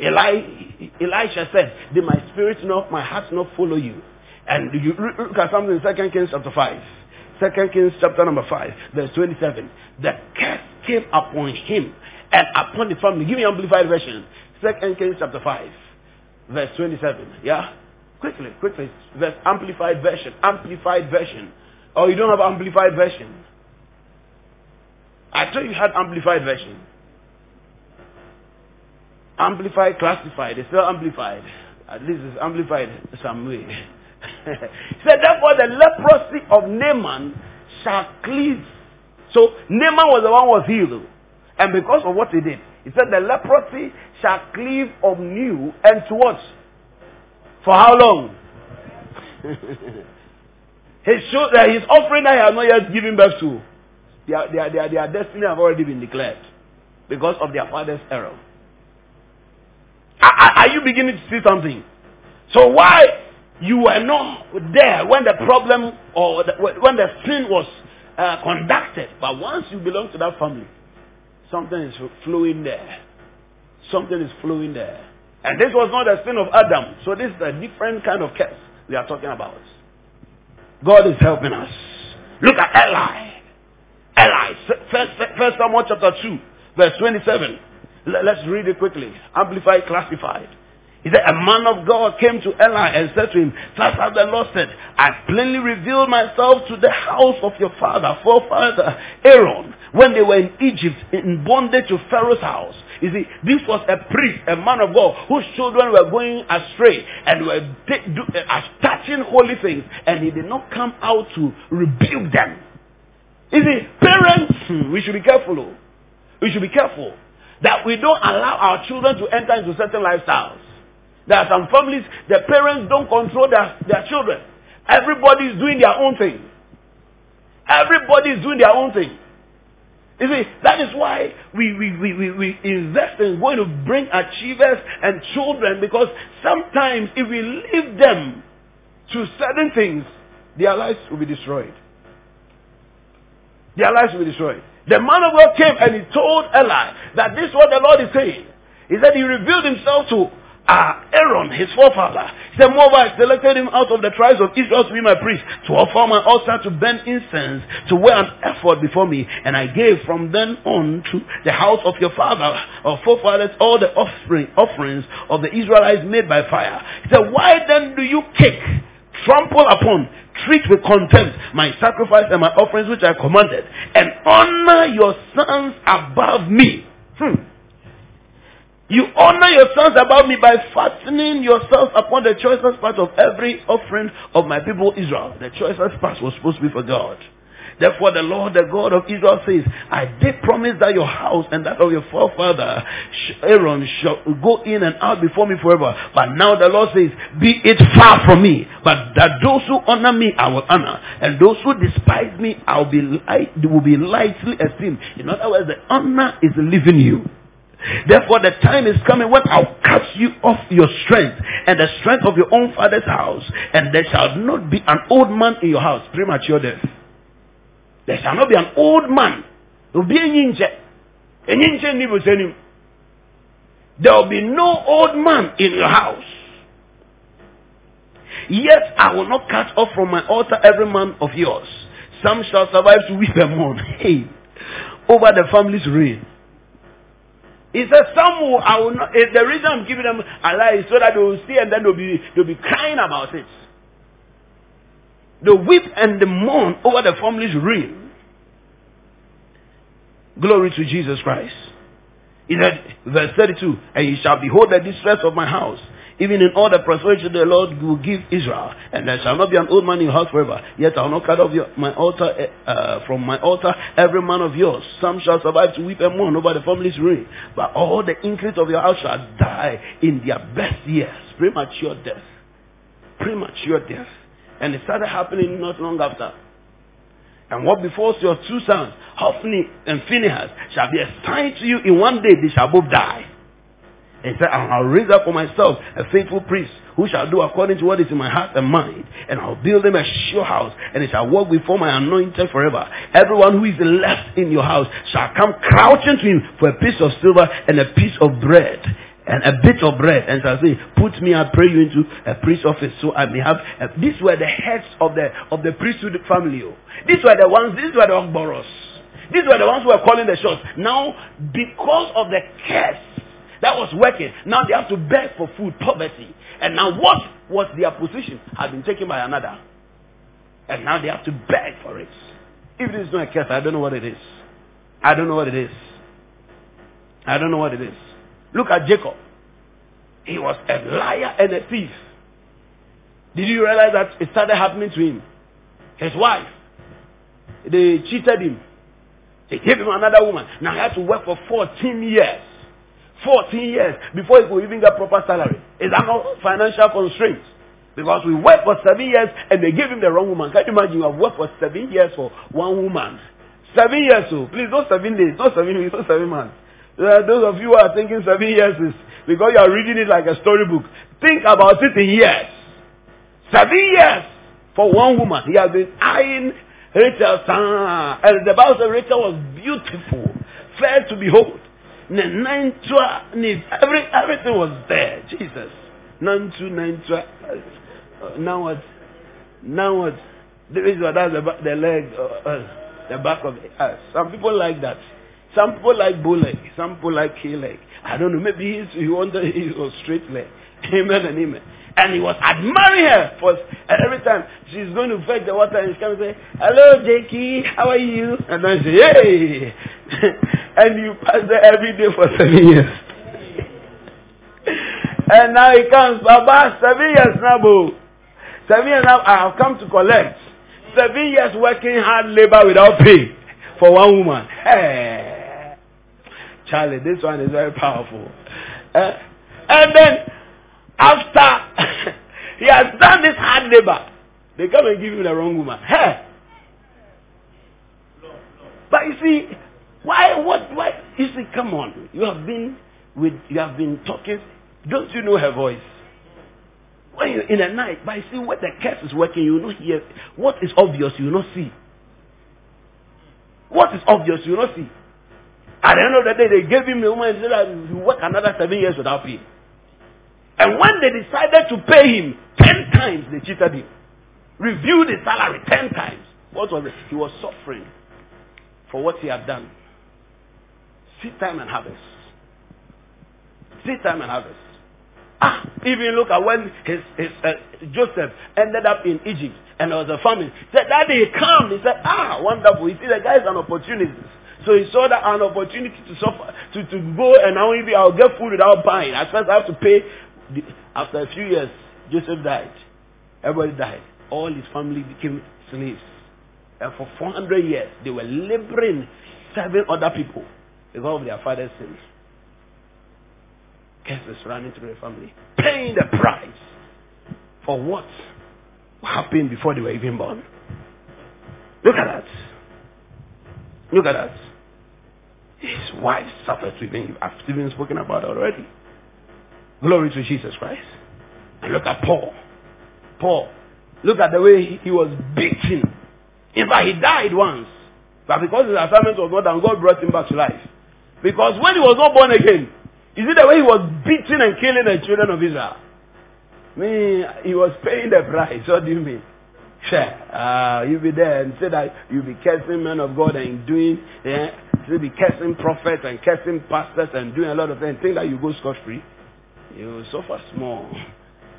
Eli, Elisha said, "Did my spirit not, my heart not follow you?" And you look at something in Second Kings chapter five. Second Kings chapter number five, verse twenty-seven. The curse came upon him and upon the family. Give me amplified version. Second Kings chapter five verse 27. Yeah? Quickly, quickly. Verse amplified version. Amplified version. Oh, you don't have amplified version. I thought you had amplified version. Amplified, classified. It's still amplified. At least it's amplified some way. he said, therefore the leprosy of Naaman shall cleave. So Naaman was the one who was healed. And because of what he did, he said the leprosy shall cleave of new and to what? For how long? his, uh, his offering that he not yet given birth to, their, their, their, their destiny have already been declared because of their father's error. Are, you beginning to see something? So why you were not there when the problem or the, when the sin was uh, conducted, but once you belong to that family, something is flowing there. Something is flowing there. And this was not the sin of Adam. So this is a different kind of curse we are talking about. God is helping us. Look at Eli. Eli, first, first Samuel chapter 2, verse 27. Let- Let's read it quickly. Amplified, classified. He said, A man of God came to Eli and said to him, Thus hath the Lord said, I plainly revealed myself to the house of your father, forefather Aaron, when they were in Egypt in bondage to Pharaoh's house. You see, this was a priest, a man of God, whose children were going astray and were do, uh, touching holy things, and he did not come out to rebuke them. You see, parents, hmm, we should be careful. We should be careful that we don't allow our children to enter into certain lifestyles. There are some families, the parents don't control their, their children. Everybody is doing their own thing. Everybody is doing their own thing. You see, that is why we, we, we, we, we invest in going to bring achievers and children because sometimes if we leave them to certain things, their lives will be destroyed. Their lives will be destroyed. The man of God came and he told Eli that this is what the Lord is saying. He said he revealed himself to uh, Aaron, his forefather. He said, Moreover, I selected him out of the tribes of Israel to be my priest, to offer my altar, to burn incense, to wear an ephod before me. And I gave from then on to the house of your father, or forefathers, all the offspring, offerings of the Israelites made by fire. He said, Why then do you kick, trample upon, treat with contempt my sacrifice and my offerings which I commanded, and honor your sons above me? Hmm. You honor your sons above me by fastening yourselves upon the choicest part of every offering of my people Israel. The choicest part was supposed to be for God. Therefore the Lord, the God of Israel says, I did promise that your house and that of your forefather Aaron shall go in and out before me forever. But now the Lord says, be it far from me. But that those who honor me, I will honor. And those who despise me, I will be, light, will be lightly esteemed. In other words, the honor is leaving you. Therefore, the time is coming when I'll cut you off your strength and the strength of your own father's house, and there shall not be an old man in your house, premature death. There shall not be an old man. There will be a ninja. A ninja ni busenim. There will be no old man in your house. Yet I will not cut off from my altar every man of yours, Some shall survive to weep and mourn. Hey, over the family's reign. He says, Some will, I will not, eh, the reason I'm giving them a lie is so that they will see and then they'll be, they'll be crying about it. They weep and they mourn over the family's reign. Glory to Jesus Christ. He said, verse 32, And ye shall behold the distress of my house, even in all the prosperity the Lord will give Israel, and there shall not be an old man in your house forever. Yet I will not cut off your, my altar eh, uh, from my altar every man of yours. Some shall survive to weep and mourn over the family's ruin, but all the increase of your house shall die in their best years, premature death, premature death, and it started happening not long after. And what befalls your two sons, Hophni and Phinehas, shall be assigned to you in one day, they shall both die. And said, I'll raise up for myself a faithful priest who shall do according to what is in my heart and mind. And I'll build him a sure house, and he shall walk before my anointed forever. Everyone who is left in your house shall come crouching to him for a piece of silver and a piece of bread. And a bit of bread, and shall say, Put me, I pray you, into a priest's office, so I may have. A, these were the heads of the of the priesthood family. oh. These were the ones. These were the Ogboros. These were the ones who were calling the shots. Now, because of the curse that was working. Now they have to beg for food, poverty. And now what was their position had been taken by another. And now they have to beg for it. If it is not a curse, I don't know what it is. I don't know what it is. I don't know what it is. Look at Jacob. He was a liar and a thief. Did you realize that it started happening to him? His wife. They cheated him. They gave him another woman. Now he had to work for 14 years. 14 years before he could even get proper salary. Is that not financial constraints? Because we worked for seven years and they gave him the wrong woman. Can you imagine you have worked for seven years for one woman? Seven years, so please, not seven days, not seven weeks, not seven months. Uh, those of you who are thinking seven years is because you are reading it like a storybook. Think about it in years. Seven years for one woman. He has been eyeing Rachel. ah, And the Bible says Rachel was beautiful, fair to behold. Nine Every, everything was there. Jesus. Nine twa- uh, Now what? Now what? There is what? That's the, the leg, uh, uh, the back of the ass. Some people like that. Some people like bow leg. Some people like heel leg. I don't know. Maybe he's, he wanted he was straight leg. Amen and amen. And he was admiring her for every time she's going to fetch the water and she's coming and say, Hello Jakey, how are you? And then she Hey and you pass there every day for seven years. and now he comes, Baba, seven years now, boo. Seven years now I have come to collect. Seven years working hard labor without pay for one woman. Hey. Charlie, this one is very powerful. Uh, and then after he has done this hard labor, they come and give him the wrong woman. Hey. But you see, why what why you see, come on. You have been with you have been talking don't you know her voice? When you're in the night, but you see what the curse is working, you will not hear what is obvious, you will not see. What is obvious, you will not see. At the end of the day, they gave him the woman and said that you work another seven years without pay. And when they decided to pay him, ten times they cheated him. Reviewed his salary ten times. What was it? He was suffering for what he had done. Seed time and harvest. Seed time and harvest. Ah, even look at when his, his uh, Joseph ended up in Egypt and there was a famine. He said, Daddy, come. He said, Ah, wonderful. You see, the guy is an opportunity. So he saw that an opportunity to suffer, to, to go and now maybe I'll get food without buying. At first I have to pay. After a few years, Joseph died. Everybody died. All his family became slaves. And for 400 years, they were laboring, serving other people because of their father's sins. Curses running through the family, paying the price for what happened before they were even born. Look at that. Look at that. His wife suffered him. I've even spoken about already. Glory to Jesus Christ. And look at Paul. Paul. Look at the way he, was beaten. In fact, he died once. But because his assignment was not done, God brought him back to life. Because when he was not born again, you see the way he was beating and killing the children of Israel? I mean, he was paying the price. What do you mean? Sure. Uh, you'll be there and say that you'll be cursing men of God and doing, yeah, you'll be cursing prophets and cursing pastors and doing a lot of things. Think that you go scot free. You suffer small.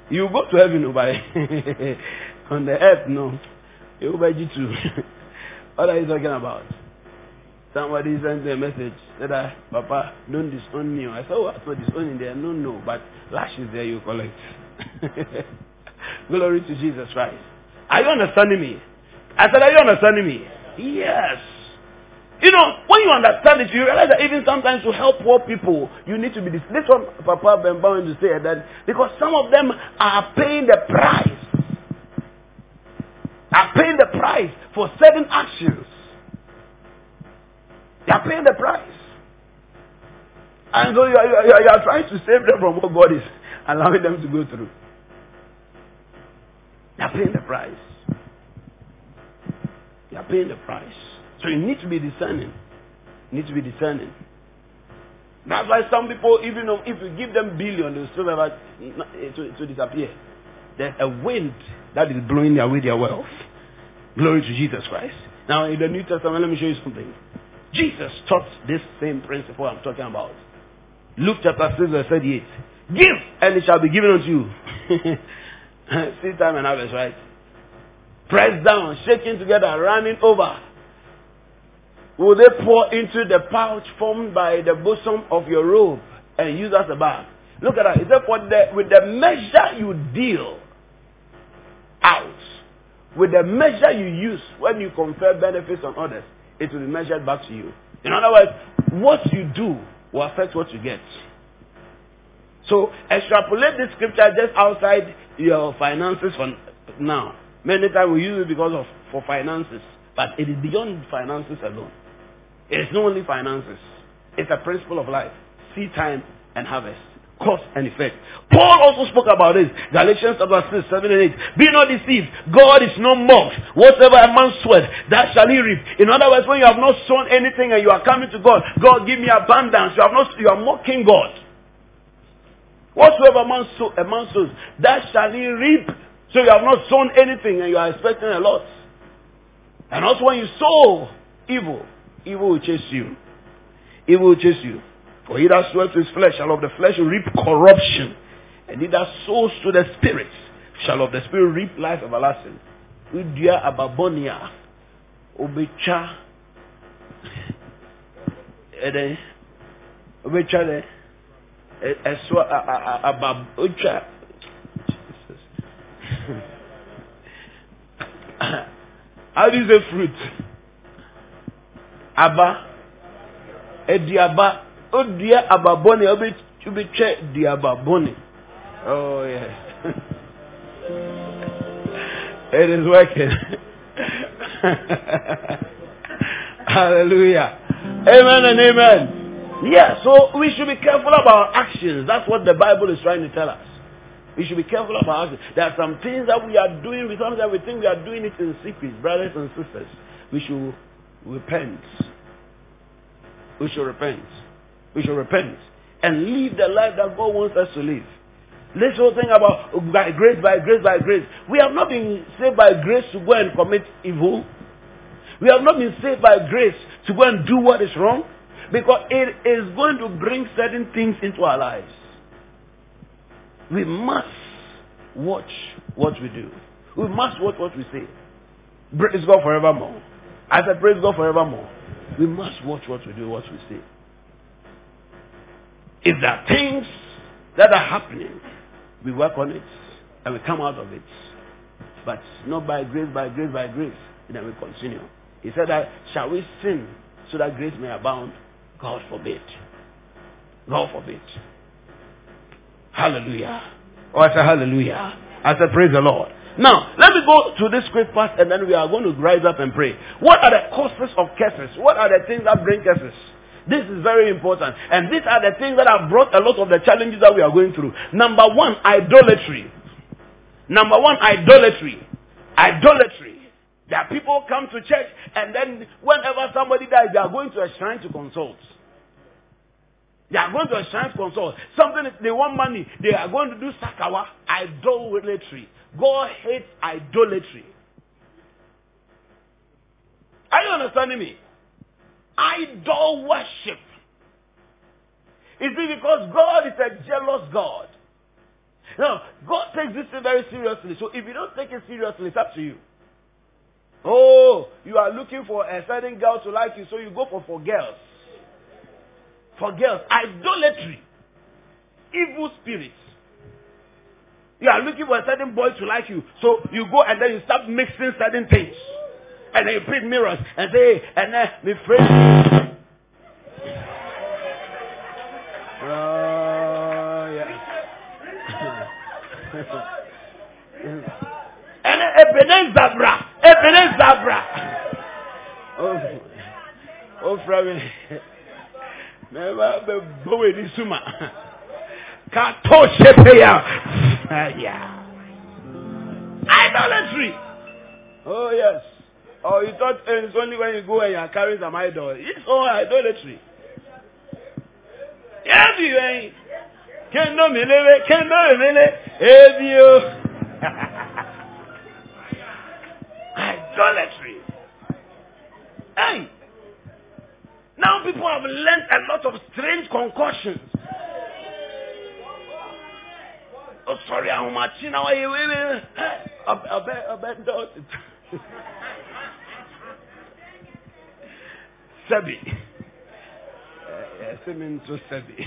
You go to heaven, but on the earth, no. You too. what are you talking about? Somebody sent me a message said, Papa, don't disown me. I said, oh, what for disowning there? No, no, but lashes there you collect. Glory to Jesus Christ. Are you understanding me? I said, Are you understanding me? Yes. You know, when you understand it, you realize that even sometimes to help poor people, you need to be this. This one, Papa bound to say that because some of them are paying the price, are paying the price for certain actions. They are paying the price, and so you are, you are, you are trying to save them from what God is allowing them to go through. They are paying the price. They are paying the price. So you need to be discerning. You need to be discerning. That's why some people, even if you give them billion, they'll still never eh, to, to disappear. There's a wind that is blowing away their wealth. Glory to Jesus Christ. Now in the New Testament, let me show you something. Jesus taught this same principle I'm talking about. Luke chapter 6 verse 38. Give and it shall be given unto you. See time and harvest, right? Pressed down, shaking together, running over. Will they pour into the pouch formed by the bosom of your robe and use as a bag? Look at that. It said, for the, with the measure you deal out, with the measure you use when you confer benefits on others, it will be measured back to you. In other words, what you do will affect what you get. So extrapolate this scripture just outside your finances for now. Many times we use it because of for finances, but it is beyond finances alone. It is not only finances. It's a principle of life. Seed time and harvest. Cause and effect. Paul also spoke about this. Galatians chapter 6, 7 and 8. Be not deceived. God is no mocked. Whatever a man sweat, that shall he reap. In other words, when you have not sown anything and you are coming to God, God give me abundance. You have not, you are mocking God. Whatsoever man sow, a man sows, that shall he reap. So you have not sown anything and you are expecting a lot. And also when you sow evil, evil will chase you. Evil will chase you. For he that soweth to his flesh shall of the flesh reap corruption. And he that sows to the spirit shall of the spirit reap life everlasting. Udia ababonia. Obecha. Ede. Obecha de. Eswa abab. How do you say fruit? Aba. Ediaba. Odia ababone. Obecha diababone. Oh, yes. it is working. Hallelujah. Amen and amen. Yeah, so we should be careful about our actions. That's what the Bible is trying to tell us. We should be careful about actions. There are some things that we are doing, sometimes we think we are doing it in secret, brothers and sisters. We should repent. We should repent. We should repent and live the life that God wants us to live. This whole thing about by grace, by grace, by grace. We have not been saved by grace to go and commit evil. We have not been saved by grace to go and do what is wrong. Because it is going to bring certain things into our lives. We must watch what we do. We must watch what we say. Praise God forevermore. I said, praise God forevermore. We must watch what we do, what we say. If there are things that are happening, we work on it and we come out of it. But not by grace, by grace, by grace. And then we continue. He said that, shall we sin so that grace may abound? God forbid. God forbid. Hallelujah. Oh, I say hallelujah. I said praise the Lord. Now, let me go to this quick part and then we are going to rise up and pray. What are the causes of curses? What are the things that bring curses? This is very important. And these are the things that have brought a lot of the challenges that we are going through. Number one, idolatry. Number one, idolatry. Idolatry. There are people come to church and then whenever somebody dies, they are going to a shrine to consult. They are going to a shrine to consult. Something they want money. They are going to do sakawa. Idolatry. God hates idolatry. Are you understanding me? Idol worship. Is it because God is a jealous God? Now, God takes this thing very seriously. So if you don't take it seriously, it's up to you. Oh, you are looking for a certain girl to like you, so you go for for girls. For girls, idolatry, evil spirits. You are looking for a certain boy to like you, so you go and then you start mixing certain things, and then you print mirrors and say, and uh, then me friend. Oh yeah. and uh, Ebenezer Zabra, Ebenezer Zabra. Oh, oh, friend. Never be boy suma. Kato. Uh, yeah. Idolatry. Oh yes. Oh, you thought it's only when you go and you are carrying some idol. It's all idolatry. Ain't. Kendo milele, kendo milele, ebio. Eh, idolatry. Hey. Now people have learned a lot of strange concoctions. Oh, sorry, I'm matching now. I bet, I bet, Sebi. Yes, I mean to Sebi.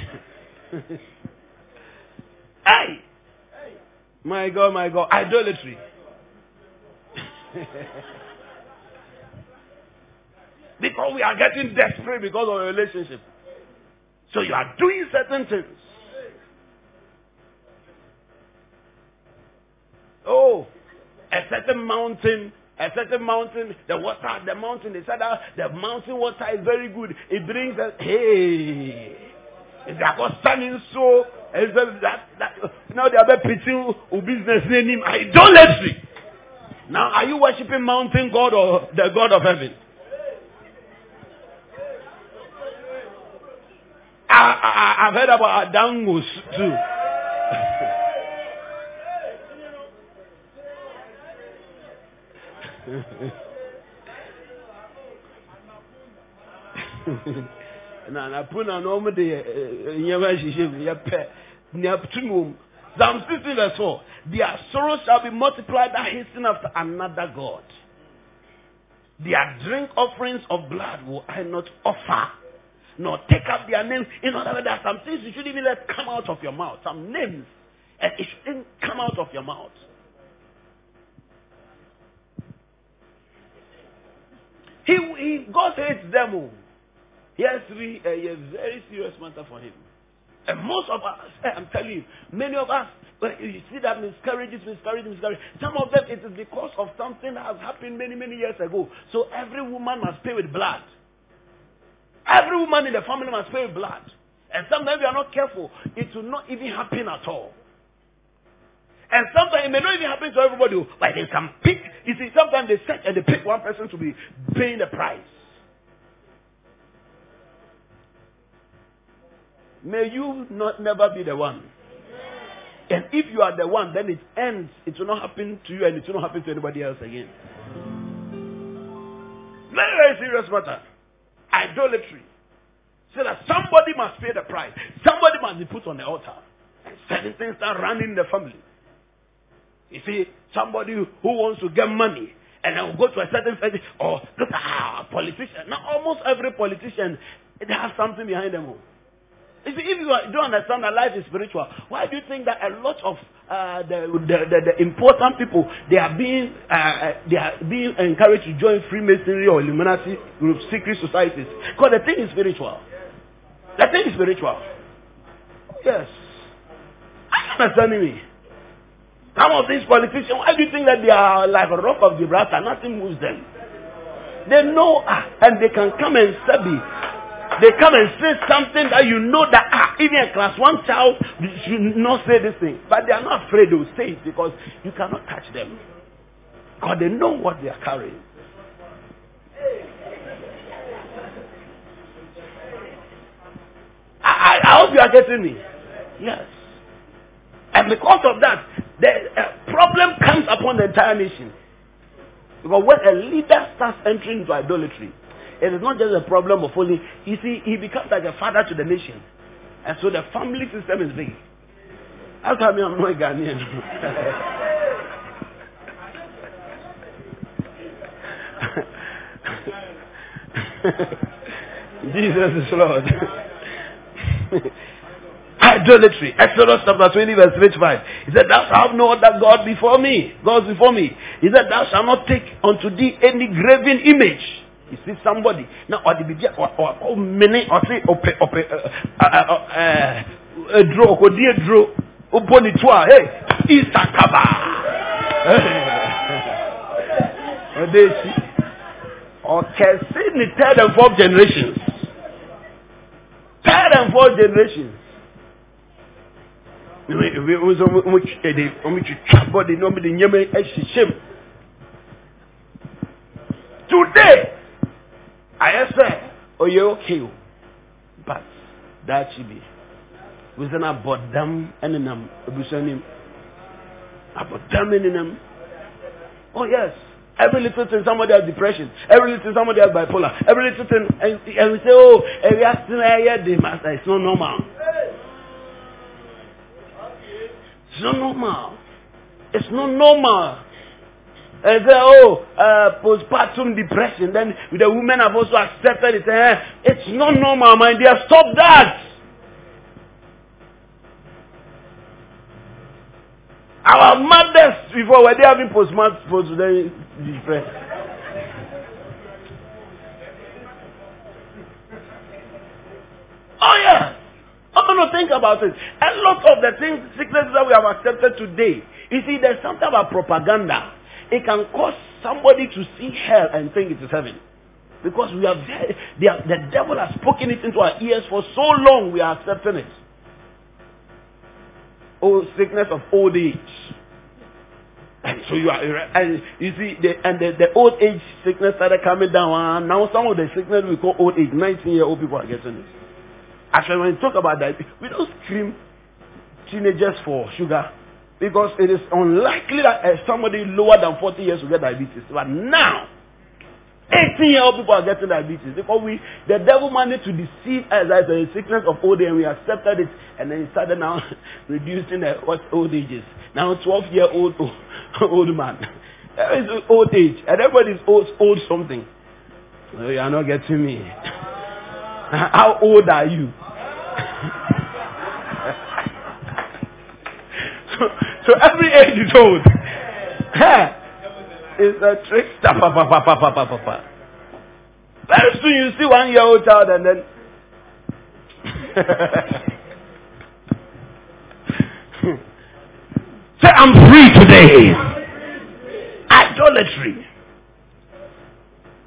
Hey! My God, my God. Idolatry. because we are getting desperate because of a relationship. So you are doing certain things. Oh, a certain mountain, a certain mountain, the water, the mountain, they said that the mountain water is very good. It brings us, hey, it's like standing so, it's that, that, now they are pitching business name, idolatry. Now, are you worshiping mountain God or the God of heaven? I, I, I've heard about Adangus too. na na puna na ɔmo de eh, eh, nyɛma hyehyɛ mu yɛpɛ nea tumi wɔ mu psalm sixteen verse four their sorrows shall be multiplied that hasten after another god. Their drink offerings of blood will I not offer nor take up their names. In other words there are some things you shouldn't even let come out of your mouth. Some names and it shouldn't come out of your mouth he, he God hates them all. He has a, a very serious matter for him. And most of us, eh, I'm telling you, many of us, you see that miscarriages, miscarriages, miscarriages, some of them it is because of something that has happened many, many years ago. So every woman must pay with blood. Every woman in the family must pay with blood. And sometimes we are not careful, it will not even happen at all. And sometimes it may not even happen to everybody, oh, but they can pick. You see, sometimes they set and they pick one person to be paying the price. May you not never be the one. And if you are the one, then it ends. It will not happen to you and it will not happen to anybody else again. Very, very serious matter. Idolatry. So that somebody must pay the price. Somebody must be put on the altar. Certain things start running in the family. You see, somebody who wants to get money and then will go to a certain family or look at ah, politician. Now almost every politician they have something behind them. You see, if you don't understand that life is spiritual, why do you think that a lot of uh, the, the, the, the, important people they are being uh, they are being encouraged to join Freemasonry or Illuminati groups, secret societies? Because the thing is spiritual. The thing is spiritual. Yes. Are you understanding me? Some of these politicians, why do you think that they are like a rock of Gibraltar? Nothing moves them. They know, ah, and they can come and study. They come and say something that you know that ah, even a class one child should not say this thing. But they are not afraid to say it because you cannot touch them. Because they know what they are carrying. I, I hope you are getting me. Yes. And because of that, the uh, problem comes upon the entire nation. Because when a leader starts entering into idolatry, it is not just a problem of only. You see, he becomes like a father to the nation, and so the family system is big. That's how me I'm not Ghanaian. Jesus is Lord. Idolatry. Exodus chapter 20, verse 25. He said, Thou shalt have no other God before me. Gods before me. He said, Thou shalt not take unto thee any graven image. You see somebody. Now, or the media, or, or, or many, or say, ope, uh, uh, uh, a draw, or dear draw, upon it, hey, Easter Kaba. Ọ̀kẹ́sí ni third and fourth generations. Third and fourth generations. Ọmụ ẹdi ọmụ twitwa bọdi na ọmụ de nyẹmẹ ẹhyehyẹ mu. Today, ayẹ sẹ ọyẹ okay o, but daakye bi, ẹnenam. Oh yes. Every little thing, somebody has depression. Every little thing, somebody has bipolar. Every little thing, and, and we say, oh, we are still here, the master. It's not normal. It's not normal. It's not normal. And say, oh, uh, postpartum depression. Then the women have also accepted it. Eh, it's not normal, my dear. Stop that. Our mothers before were they having postpartum depression? Oh yeah. Going to think about it. A lot of the things, sicknesses that we have accepted today, you see, there's something about propaganda. It can cause somebody to see hell and think it is heaven. Because we have, the, the devil has spoken it into our ears for so long, we are accepting it. Oh, sickness of old age. And so you are, and you see, the, and the, the old age sickness started coming down. And now some of the sickness we call old age, 19 year old people are getting it. Actually, when you talk about that, we don't scream teenagers for sugar because it is unlikely that uh, somebody lower than 40 years will get diabetes. But now, 18 year old people are getting diabetes because we, the devil managed to deceive us as a sickness of old age and we accepted it and then he started now reducing the, what old age is. Now 12 year old old man. That is old age and everybody is old, old something. No, you are not getting me. How old are you? so, so every age is old. it's a trickster. Pa. Very soon you see one year old child and then. Say, I'm free today. Idolatry.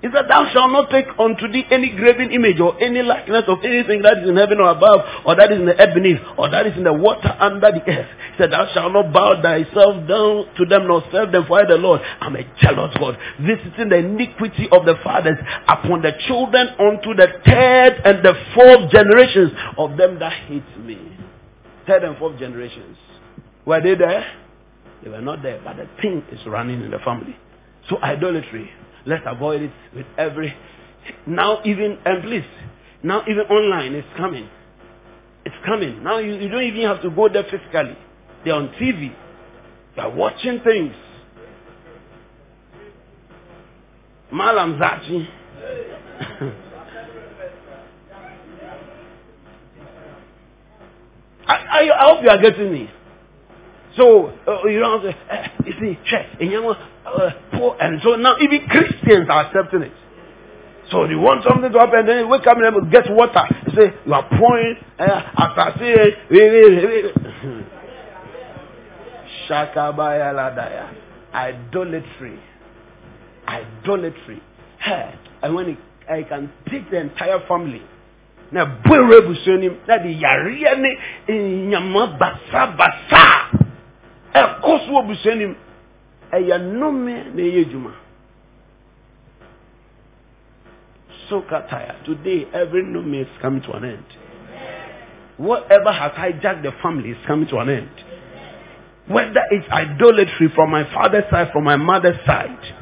He said, Thou shalt not take unto thee any graven image or any likeness of anything that is in heaven or above, or that is in the earth beneath, or that is in the water under the earth. He said, Thou shalt not bow thyself down to them nor serve them, for I, the Lord, am a jealous God, visiting the iniquity of the fathers upon the children unto the third and the fourth generations of them that hate me. Third and fourth generations. Were they there? They were not there, but the thing is running in the family. So idolatry. Let's avoid it with every. Now even and please, now even online it's coming. It's coming. Now you, you don't even have to go there physically. They're on TV. They're watching things. Malam Zachi. I, I, I hope you are getting me. So uh, you don't have uh, you see, check, and you know, uh, poor, and so now even Christians are accepting it. So they want something to happen, then they wake up and get water. You say you are pouring uh, after say Shakabaya ladaya, idolatry, idolatry. And when it, I can take the entire family. Na bwere busuanim na de yareɛ ne nyama basa basa ɛkɔ so wɔ busuanim ɛyɛ nnome na ɛyɛ adwuma so today every nnome is coming to an end whatever has hijacked the family is coming to an end whether it's idolatry from my father's side from my mother's side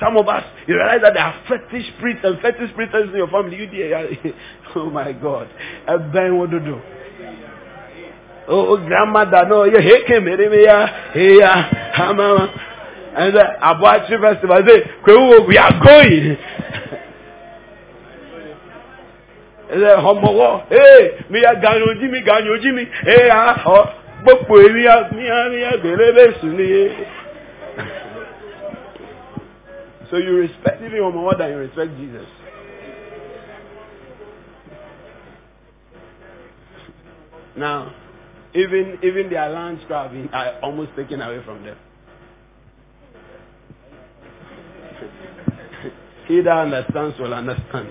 Some of us, you realize that there are fetish priests and fetish priestesses in your family. You dear, oh my God. A ben what to do? Oh, grandmother, no, you hey, came here, mama. And the Abuachi festival, I say, we are going. Ee, mi ya ganyo jí mi ganyo jí mi, ee, a ọ gbogbo èmi ya mi ya mi ya gbèrè bẹ́sù ni. So you respect even more than you respect Jesus. Now, even even their land crab are almost taken away from them. He that understands will understand.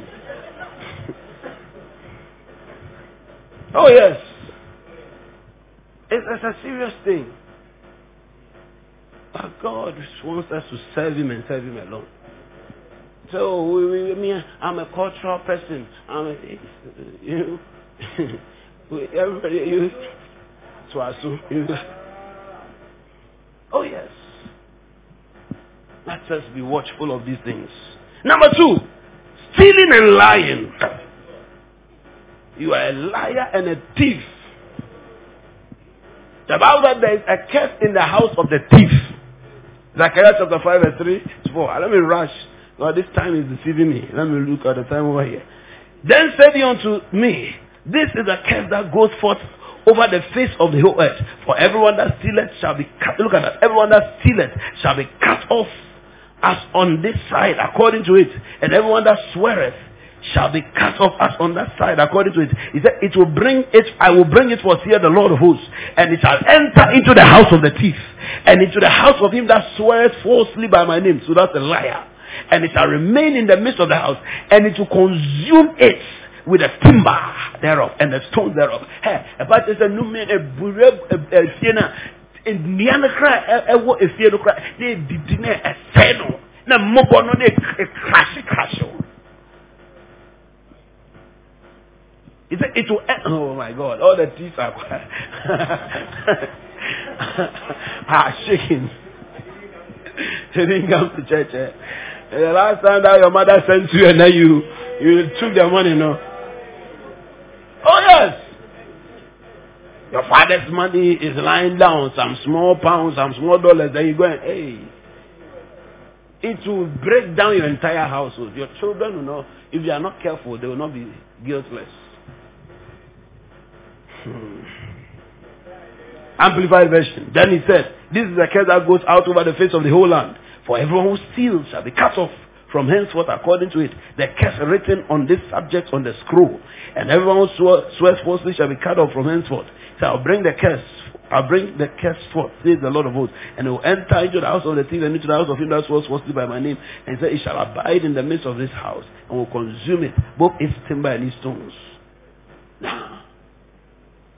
oh yes, it's, it's a serious thing. But God wants us to serve Him and serve Him alone. So, we, we, me, I'm a cultural person. I'm a, you know, everybody, you, Swasu, you, oh yes. Let us be watchful of these things. Number two, stealing and lying. You are a liar and a thief. The Bible says there is a curse in the house of the thief. Zechariah chapter 5 verse 3 to 4. Let me rush. God, this time is deceiving me. Let me look at the time over here. Then said he unto me, This is a curse that goes forth over the face of the whole earth. For everyone that stealeth shall be cut. Look at that. Everyone that stealeth shall be cut off as on this side according to it. And everyone that sweareth shall be cut off as on that side according to it. He said, It will bring it, I will bring it forth here, the Lord of hosts, and it shall enter into the house of the thief, and into the house of him that sweareth falsely by my name. So that's a liar. And it shall remain in the midst of the house, and it will consume it with the timber thereof and the stones thereof. Hey, about this, a new man, a nnua no kra ɛwɔ efie no kra na edidi na ɛsɛɛ no na mmɔbɔ no na ekrahye krahye o. He said it will. Oh my God, all the teeth are are shaking. They didn't come to church. Eh? The last time that your mother sent you and then you you took the money, no? Oh yes. Your father's money is lying down, some small pounds, some small dollars, then you go and hey. It will break down your entire household. Your children will know if you are not careful, they will not be guiltless. Hmm. Amplified version. Then he said, This is a curse that goes out over the face of the whole land. For everyone who steals shall be cut off from henceforth according to it. The curse written on this subject on the scroll. And everyone who swears falsely shall be cut off from henceforth. So I'll bring the curse. I'll bring the curse forth, says the Lord of hosts. And will enter into the house of the thief and into the house of him that swears falsely by my name. And he It shall abide in the midst of this house and will consume it, both its timber and its stones. Now,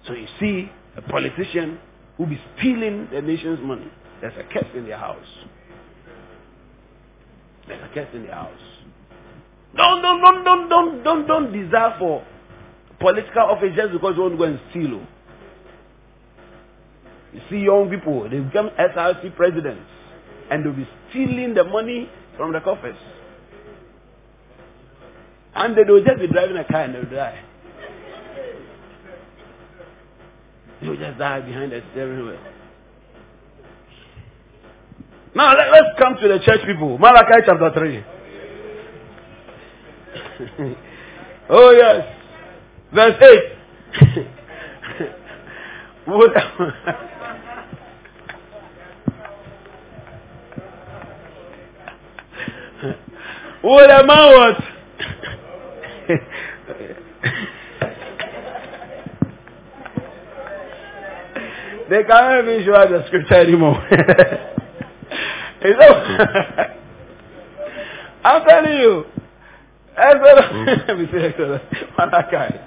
so you see, a politician who be stealing the nation's money. There's a curse in their house. There's a curse in their house. Don't, don't, don't, don't, don't, don't, don't desire for political office just because you want to go and steal. You see young people, they become SRC presidents and they'll be stealing the money from the coffers. And they will just be driving a car and they'll die. They'll just die behind the steering wheel. Now let, us come to the church people. Malachi chapter 3. oh yes. Verse 8. Would- a man what? they can't even show us the scripture anymore. You know? Mm-hmm. I'm telling you. Exodus. Mm-hmm. Let me say Exodus. Malachi.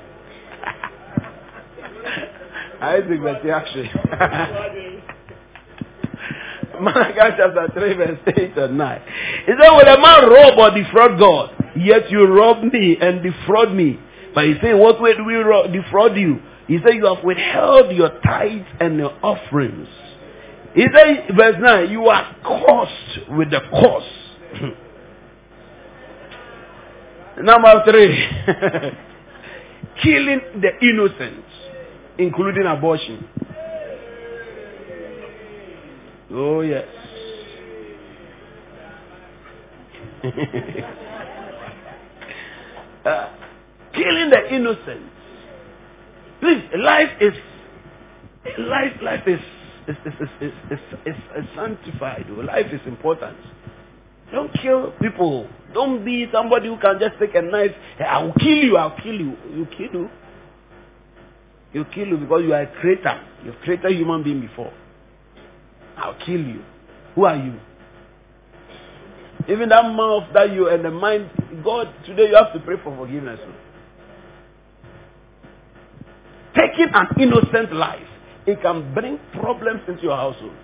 I think that's the action. Malachi chapter 3 verse 8 and 9. He said, Will a man rob or defraud God? Yet you rob me and defraud me. But he said, What way do we defraud you? He said, You have withheld your tithes and your offerings. He said, verse 9, You are cursed with the curse. Number three, killing the innocent, including abortion. Oh, yes. uh, killing the innocent. Please, life is life. Life is is is sanctified. Life is important. Don't kill people. Don't be somebody who can just take a knife. I will kill you. I'll kill you. You kill you. You kill you because you are a creator. You've created human being before. I'll kill you. Who are you? Even that mouth that you and the mind, God, today you have to pray for forgiveness. Taking an innocent life, it can bring problems into your household.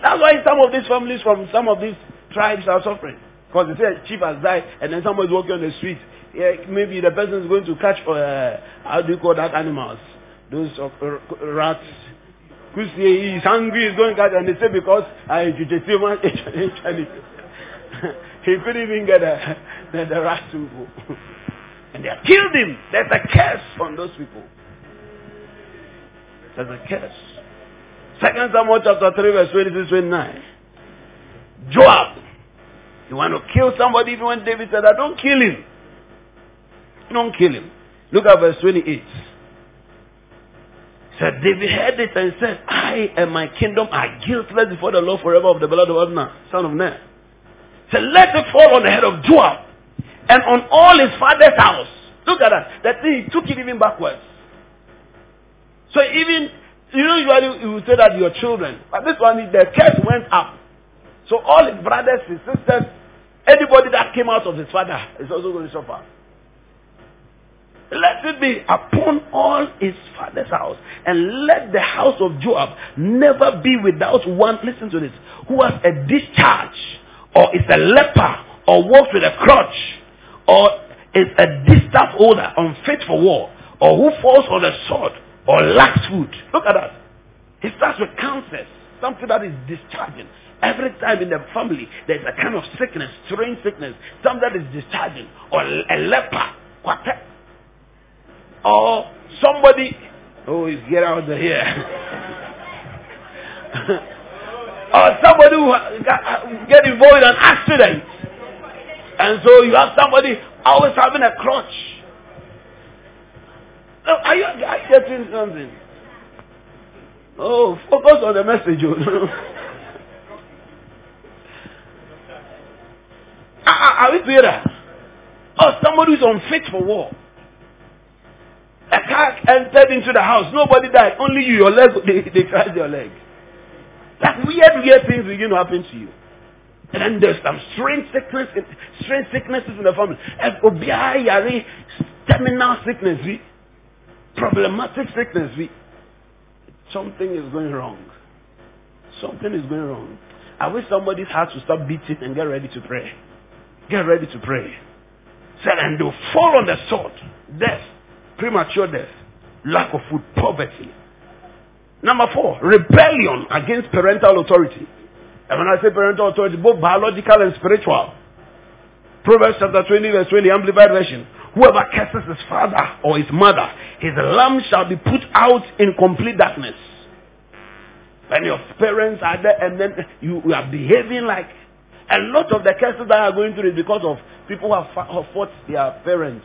That's why some of these families from some of these tribes are suffering. Because they say a chief has died and then somebody's walking on the street. Yeah, maybe the person is going to catch, uh, how do you call that animals? Those uh, rats. Because he is hungry, he's going to catch, and they say because uh, he couldn't even get the, the, the rat to go. and they have killed him. There's a curse on those people. There's a curse. Second Samuel chapter 3 verse 26 29. Joab. You want to kill somebody even when David said that, don't kill him. Don't kill him. Look at verse 28. Said David heard it and said, I and my kingdom are guiltless before the Lord forever of the blood of Abner, son of Ner. Said, let it fall on the head of Joab and on all his father's house. Look at that. That thing, he took it even backwards. So even, you know, usually you say that your children, but this one, the curse went up. So all his brothers, his sisters, anybody that came out of his father is also going to suffer. Let it be upon all his father's house. And let the house of Joab never be without one, listen to this, who has a discharge, or is a leper, or walks with a crutch, or is a distaff holder, unfit for war, or who falls on the sword, or lacks food. Look at that. He starts with cancers, something that is discharging. Every time in the family, there's a kind of sickness, strange sickness, something that is discharging, or a leper, or somebody, oh, get out of here. or somebody who uh, get involved in an accident. And so you have somebody always having a crutch. Are you, are you getting something? Oh, focus on the message. Oh. are, ah, ah, are we together? Or somebody who's unfit for war. A car entered into the house. Nobody died. Only you, your leg, they, they your leg. Like weird, weird things begin to happen to you. And then there's some strange sickness, strange sicknesses in the family. Terminal sickness, problematic sickness. We, Something is going wrong. Something is going wrong. I wish somebody's heart to stop beating and get ready to pray. Get ready to pray. Said, and they'll fall on the sword. Death premature death, lack of food, poverty. Number four, rebellion against parental authority. And when I say parental authority, both biological and spiritual. Proverbs chapter 20, verse 20, Amplified Version. Whoever curses his father or his mother, his lamp shall be put out in complete darkness. When your parents are there and then you, are behaving like a lot of the curses that are going through is because of people who have, fought their parents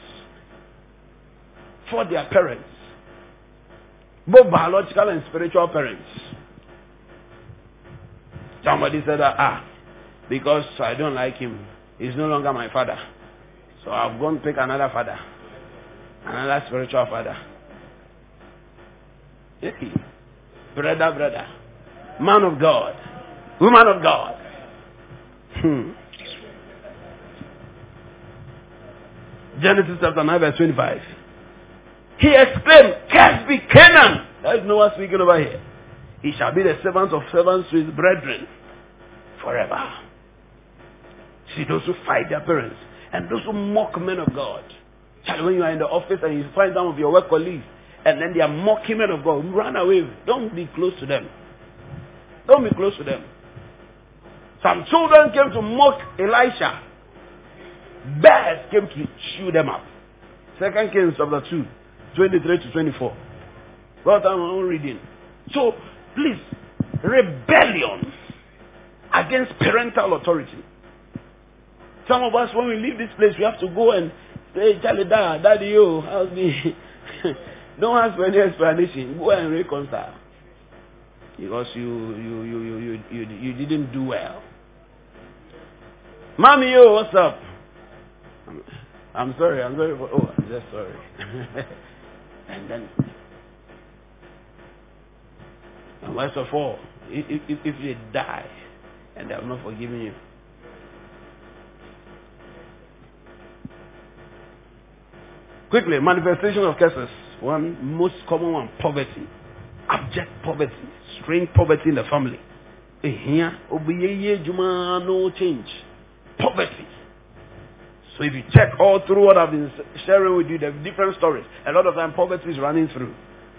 for their parents, both biological and spiritual parents. Somebody said ah, because I don't like him, he's no longer my father. So I've gone pick another father, another spiritual father. Hey, brother, brother, man of God, woman of God. Hmm. Genesis chapter 9, verse 25. He exclaimed, Cursed be Canaan. There is no one speaking over here. He shall be the servant of servants to his brethren forever. See, those who fight their parents and those who mock men of God. Child, when you are in the office and you find some of your work colleagues and then they are mocking men of God, run away. Don't be close to them. Don't be close to them. Some children came to mock Elisha. bears came to chew them up. Second Kings chapter 2, 23 to 24. What I'm reading. So, please, rebellion against parental authority. Some of us, when we leave this place, we have to go and say, Charlie, dad, daddy, you, how's me? Don't ask for any explanation. Go and reconcile. Because you, you, you, you, you, you, you didn't do well. Mommy, yo, what's up? I'm, sorry, I'm sorry for, oh, I'm just sorry. and then, and worst of all, if, if, if they die and they have not forgiven you, Quickly, manifestation of curses. One most common one, poverty. Abject poverty. Strange poverty in the family. Here, no change. Poverty. So if you check all through what I've been sharing with you, are different stories. A lot of time poverty is running through.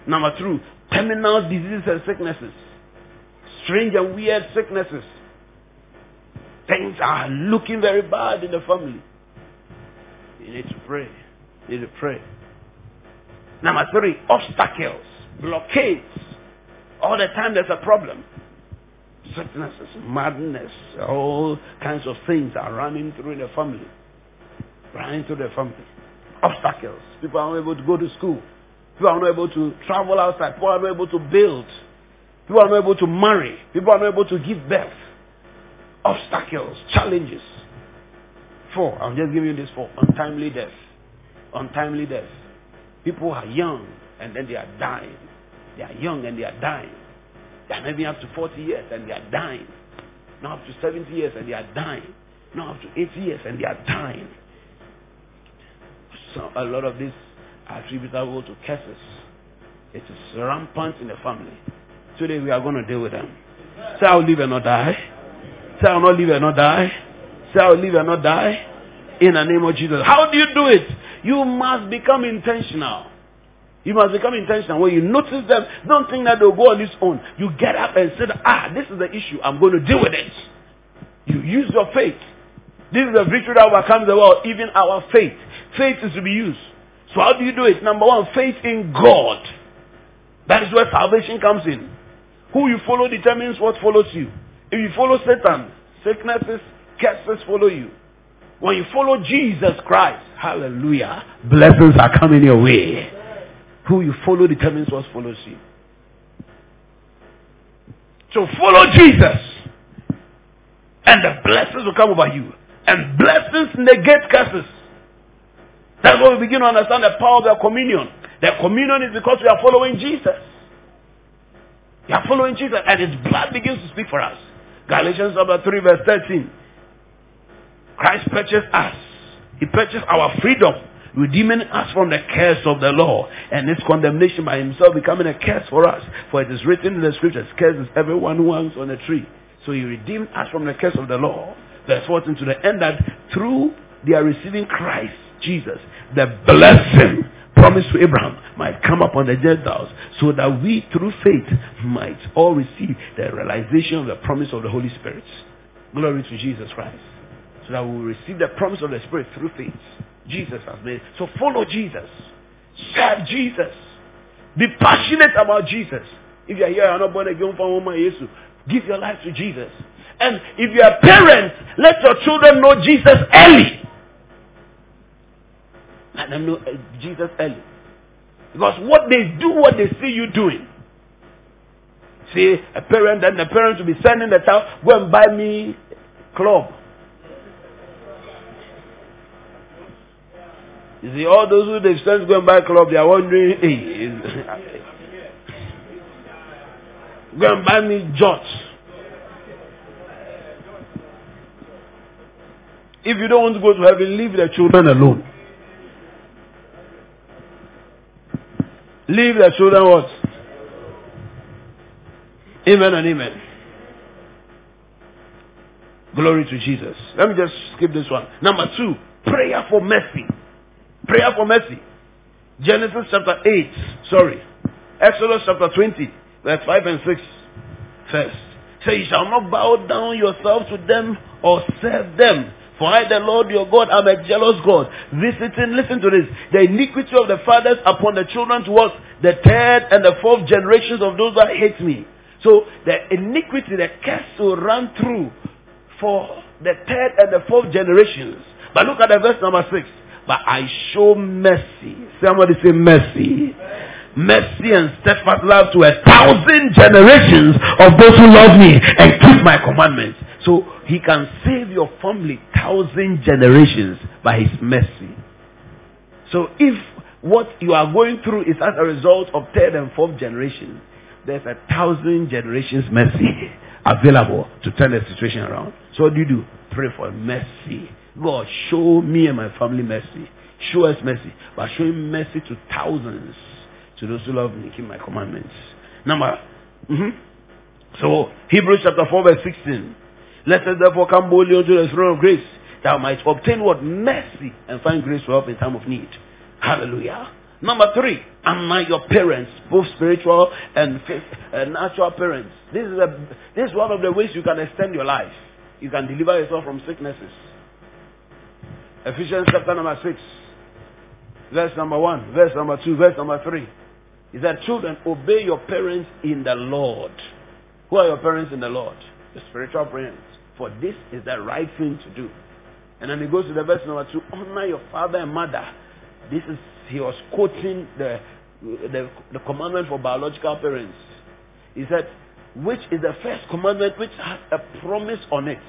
Number two, terminal diseases and sicknesses. Strange and weird sicknesses. Things are looking very bad in the family. You need to pray. You need to pray. Number three, obstacles, blockades. All the time there's a problem. Sicknesses, madness, all kinds of things are running through the family. Running through the family. Obstacles. People are not able to go to school. People are not able to travel outside. People are not able to build. People are not able to marry. People are not able to give birth. Obstacles, challenges. Four. I'll just give you this four. Untimely death. Untimely death. People are young and then they are dying. They are young and they are dying. They are maybe up to 40 years and they are dying. Now up to 70 years and they are dying. Now up to 80 years and they are dying. So a lot of this are attributable to curses. It is rampant in the family. Today we are going to deal with them. Say I'll live and not die. Say I'll not live and not die. Say I'll live and not die. In the name of Jesus. How do you do it? You must become intentional. You must become intentional. When you notice them, don't think that they'll go on its own. You get up and say, ah, this is the issue. I'm going to deal with it. You use your faith. This is the victory that overcomes the world, even our faith. Faith is to be used. So how do you do it? Number one, faith in God. That is where salvation comes in. Who you follow determines what follows you. If you follow Satan, sicknesses, curses follow you. When you follow Jesus Christ, hallelujah, blessings are coming your way. Who you follow determines what follows you. So follow Jesus. And the blessings will come over you. And blessings negate curses. That's why we begin to understand the power of the communion. The communion is because we are following Jesus. We are following Jesus and his blood begins to speak for us. Galatians chapter 3 verse 13. Christ purchased us. He purchased our freedom, redeeming us from the curse of the law and its condemnation by himself becoming a curse for us. For it is written in the scriptures, curse is everyone who hangs on a tree. So he redeemed us from the curse of the law. Verse 14 to the end that through their receiving Christ, Jesus, the blessing promised to Abraham might come upon the Gentiles so that we through faith might all receive the realization of the promise of the Holy Spirit. Glory to Jesus Christ so that we will receive the promise of the Spirit through faith. Jesus has made. So follow Jesus. Serve Jesus. Be passionate about Jesus. If you are here, you are not born again from Woman Jesus. Give your life to Jesus. And if you are parents, let your children know Jesus early. Let them know uh, Jesus early. Because what they do, what they see you doing. See, a parent, and the parent will be sending the child, go and buy me club. You see, all those who they've sent to club, they are wondering, hey, go and buy me jot. If you don't want to go to heaven, leave the children alone. Leave the children what? Amen and amen. Glory to Jesus. Let me just skip this one. Number two, prayer for mercy. Prayer for mercy. Genesis chapter 8, sorry. Exodus chapter 20, verse 5 and 6. First. Say, you shall not bow down yourself to them or serve them. For I, the Lord your God, am a jealous God, visiting, listen to this, the iniquity of the fathers upon the children towards the third and the fourth generations of those that hate me. So the iniquity, the curse will run through for the third and the fourth generations. But look at the verse number six. But I show mercy. Somebody say mercy. Mercy and steadfast love to a thousand generations of those who love me and keep my commandments. So he can save your family thousand generations by his mercy. So if what you are going through is as a result of third and fourth generation, there's a thousand generations mercy available to turn the situation around. So what do you do? Pray for mercy. God, show me and my family mercy. Show us mercy. But showing mercy to thousands, to those who love me, keep my commandments. Number, mhm. so Hebrews chapter 4 verse 16. Let us therefore come boldly unto the throne of grace, that might obtain what? Mercy and find grace for help in time of need. Hallelujah. Number three, honor your parents, both spiritual and uh, natural parents. This is, a, this is one of the ways you can extend your life. You can deliver yourself from sicknesses. Ephesians chapter number 6, verse number 1, verse number 2, verse number 3. He said, Children, obey your parents in the Lord. Who are your parents in the Lord? The spiritual parents. For this is the right thing to do. And then he goes to the verse number 2 Honor your father and mother. This is, he was quoting the, the, the commandment for biological parents. He said, Which is the first commandment which has a promise on it?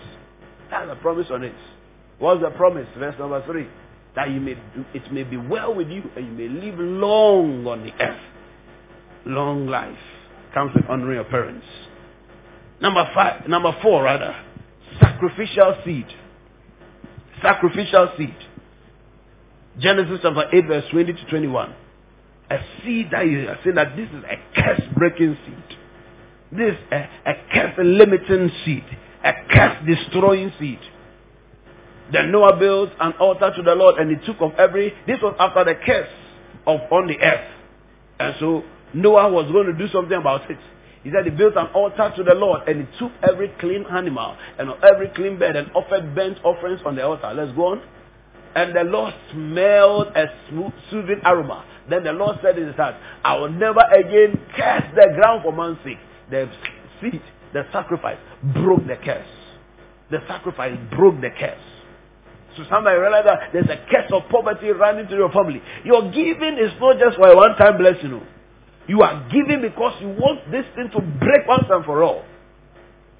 Has a promise on it. What's the promise? Verse number three. That you may it may be well with you and you may live long on the earth. Long life comes with honoring your parents. Number five, number four rather, sacrificial seed. Sacrificial seed. Genesis chapter 8 verse 20 to 21. A seed that you are saying that this is a curse breaking seed. This is a, a curse limiting seed. A curse destroying seed. Then Noah built an altar to the Lord and he took of every, this was after the curse of on the earth. And so Noah was going to do something about it. He said he built an altar to the Lord and he took every clean animal and every clean bird and offered burnt offerings on the altar. Let's go on. And the Lord smelled a smooth, soothing aroma. Then the Lord said in his heart, I will never again curse the ground for man's sake. The seed, the sacrifice, broke the curse. The sacrifice broke the curse. So somebody realize that there's a curse of poverty running through your family. Your giving is not just for a one-time blessing. You are giving because you want this thing to break once and for all.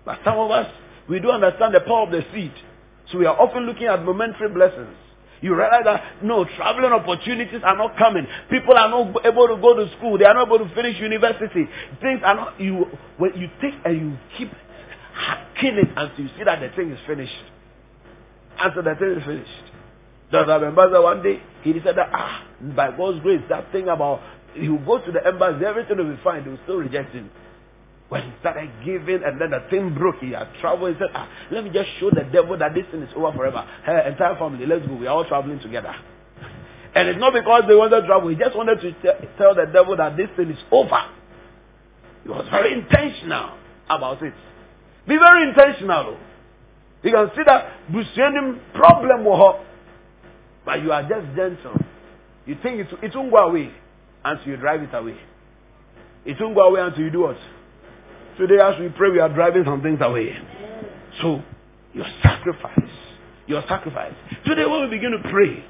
But some of us, we don't understand the power of the seed. So we are often looking at momentary blessings. You realize that no traveling opportunities are not coming. People are not able to go to school. They are not able to finish university. Things are not you when you take and you keep hacking it until you see that the thing is finished. Until the thing is finished. Dr. Ambassador one day he said that ah by God's grace that thing about he go to the embassy everything will be fine they will still reject him. When he started giving and then the thing broke, he had traveled. He said, ah, let me just show the devil that this thing is over forever. Her entire family, let's go. We are all traveling together. And it's not because they wanted to travel. He just wanted to tell the devil that this thing is over. He was very intentional about it. Be very intentional. You can see that Busianim problem help. But you are just gentle. You think it, it won't go away until you drive it away. It won't go away until you do what? Today, as we pray, we are driving some things away. So, your sacrifice, your sacrifice. Today, when we begin to pray,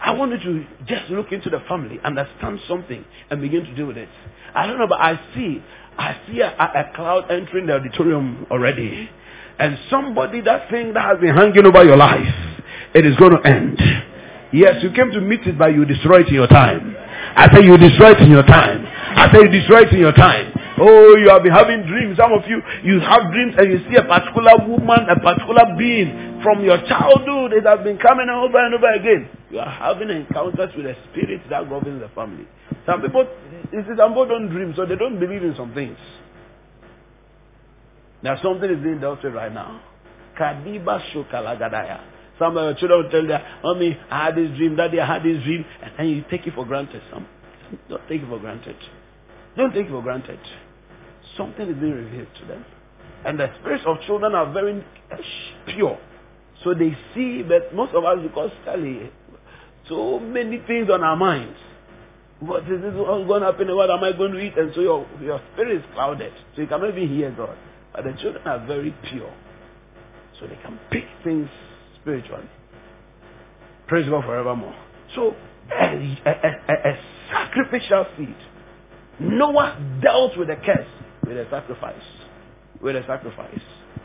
I want you to just look into the family, understand something, and begin to deal with it. I don't know, but I see, I see a, a cloud entering the auditorium already, and somebody that thing that has been hanging over your life, it is going to end. Yes, you came to meet it, but you destroy it in your time. I say you destroy it in your time. I say you destroy it in your time. Oh, you have been having dreams. Some of you, you have dreams and you see a particular woman, a particular being from your childhood. It has been coming over and over again. You are having encounters with a spirit that governs the family. Some people, you see, some people don't dream, so they don't believe in some things. Now something is being dealt with right now. Kadiba Shokalagadaya. Some of your children will tell them, Mommy, I had this dream, Daddy, I had this dream, and then you take it for granted. Some don't take it for granted. Don't take it for granted. Something is being revealed to them. And the spirits of children are very pure. So they see, but most of us, because Charlie, so many things on our minds. What is this what's going to happen? What am I going to eat? And so your, your spirit is clouded. So you cannot even hear God. But the children are very pure. So they can pick things spiritually. Praise God forevermore. So a, a, a, a sacrificial seed. Noah dealt with the curse with a sacrifice. With a sacrifice.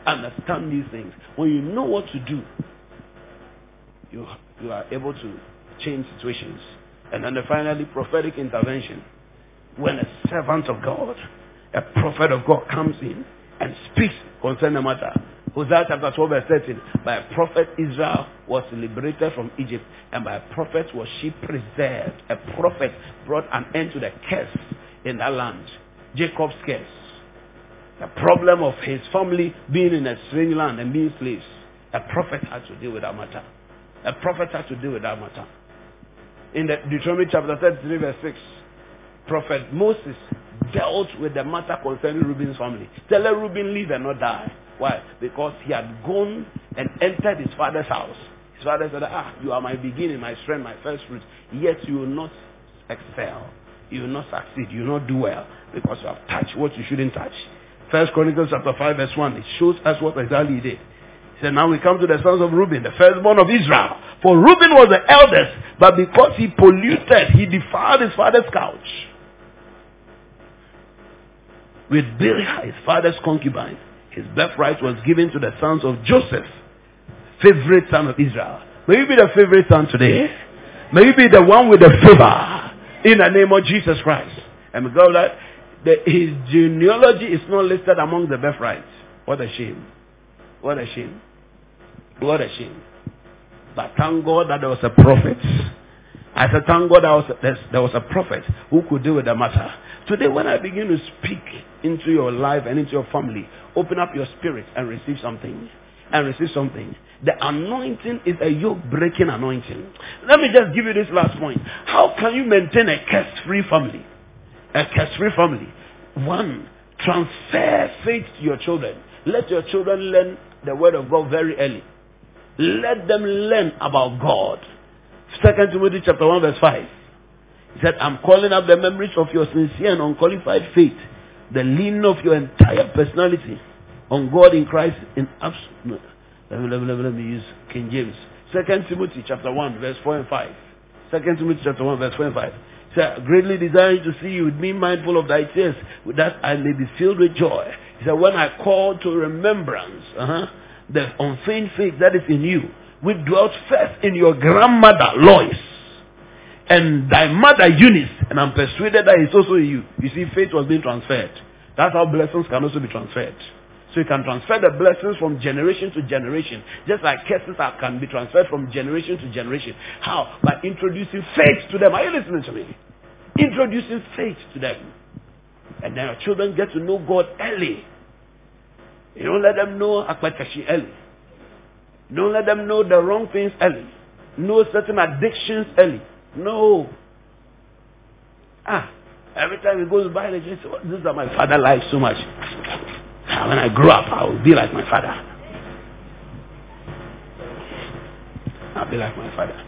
Understand these things. When you know what to do, you, you are able to change situations. And then finally, prophetic intervention. When a servant of God, a prophet of God comes in and speaks concerning the matter. Hosea chapter 12 verse 13. By a prophet Israel was liberated from Egypt and by a prophet was she preserved. A prophet brought an end to the curse in that land. Jacob's curse. The problem of his family being in a strange land and being slaves. A prophet had to deal with that matter. A prophet had to deal with that matter. In the Deuteronomy chapter 33 verse 6, Prophet Moses dealt with the matter concerning Reuben's family. Tell Reuben live and not die. Why? Because he had gone and entered his father's house. His father said, Ah, you are my beginning, my strength, my first fruit. Yet you will not excel. You will not succeed. You will not do well because you have touched what you shouldn't touch. First Chronicles chapter 5 verse 1. It shows us what exactly he did. He said, now we come to the sons of Reuben, the firstborn of Israel. For Reuben was the eldest, but because he polluted, he defiled his father's couch. With Bilhah, his father's concubine, his birthright was given to the sons of Joseph, favorite son of Israel. May you be the favorite son today. May you be the one with the favor in the name of Jesus Christ. And God that the, his genealogy is not listed among the birthrights. What a shame. What a shame. What a shame. But thank God that there was a prophet. I said, thank God there was, there was a prophet who could deal with the matter. Today, when I begin to speak into your life and into your family, open up your spirit and receive something. And receive something. The anointing is a yoke breaking anointing. Let me just give you this last point. How can you maintain a curse free family? A curse free family. One, transfer faith to your children. Let your children learn the word of God very early. Let them learn about God. Second Timothy chapter 1 verse 5. He said, I'm calling up the memories of your sincere and unqualified faith, the lean of your entire personality on God in Christ in absolute. Let me, let me, let me use King James. Second Timothy chapter 1 verse 4 and 5. Second Timothy chapter 1 verse 4 and 5. He said, greatly desiring to see you with me mindful of thy tears, that I may be filled with joy. He said, when I call to remembrance, uh-huh, the unfeigned faith that is in you, which dwelt first in your grandmother Lois and thy mother Eunice, and I'm persuaded that it's also you. You see, faith was being transferred. That's how blessings can also be transferred. So you can transfer the blessings from generation to generation, just like curses are, can be transferred from generation to generation. How? By introducing faith to them. Are you listening to me? Introducing faith to them. And then our children get to know God early. You don't let them know Akpeteshie early. Don't let them know the wrong things early. Know certain addictions early. No. Ah, every time he goes by, they just say, this is my father likes so much. Ah, when I grow up, I will be like my father. I'll be like my father.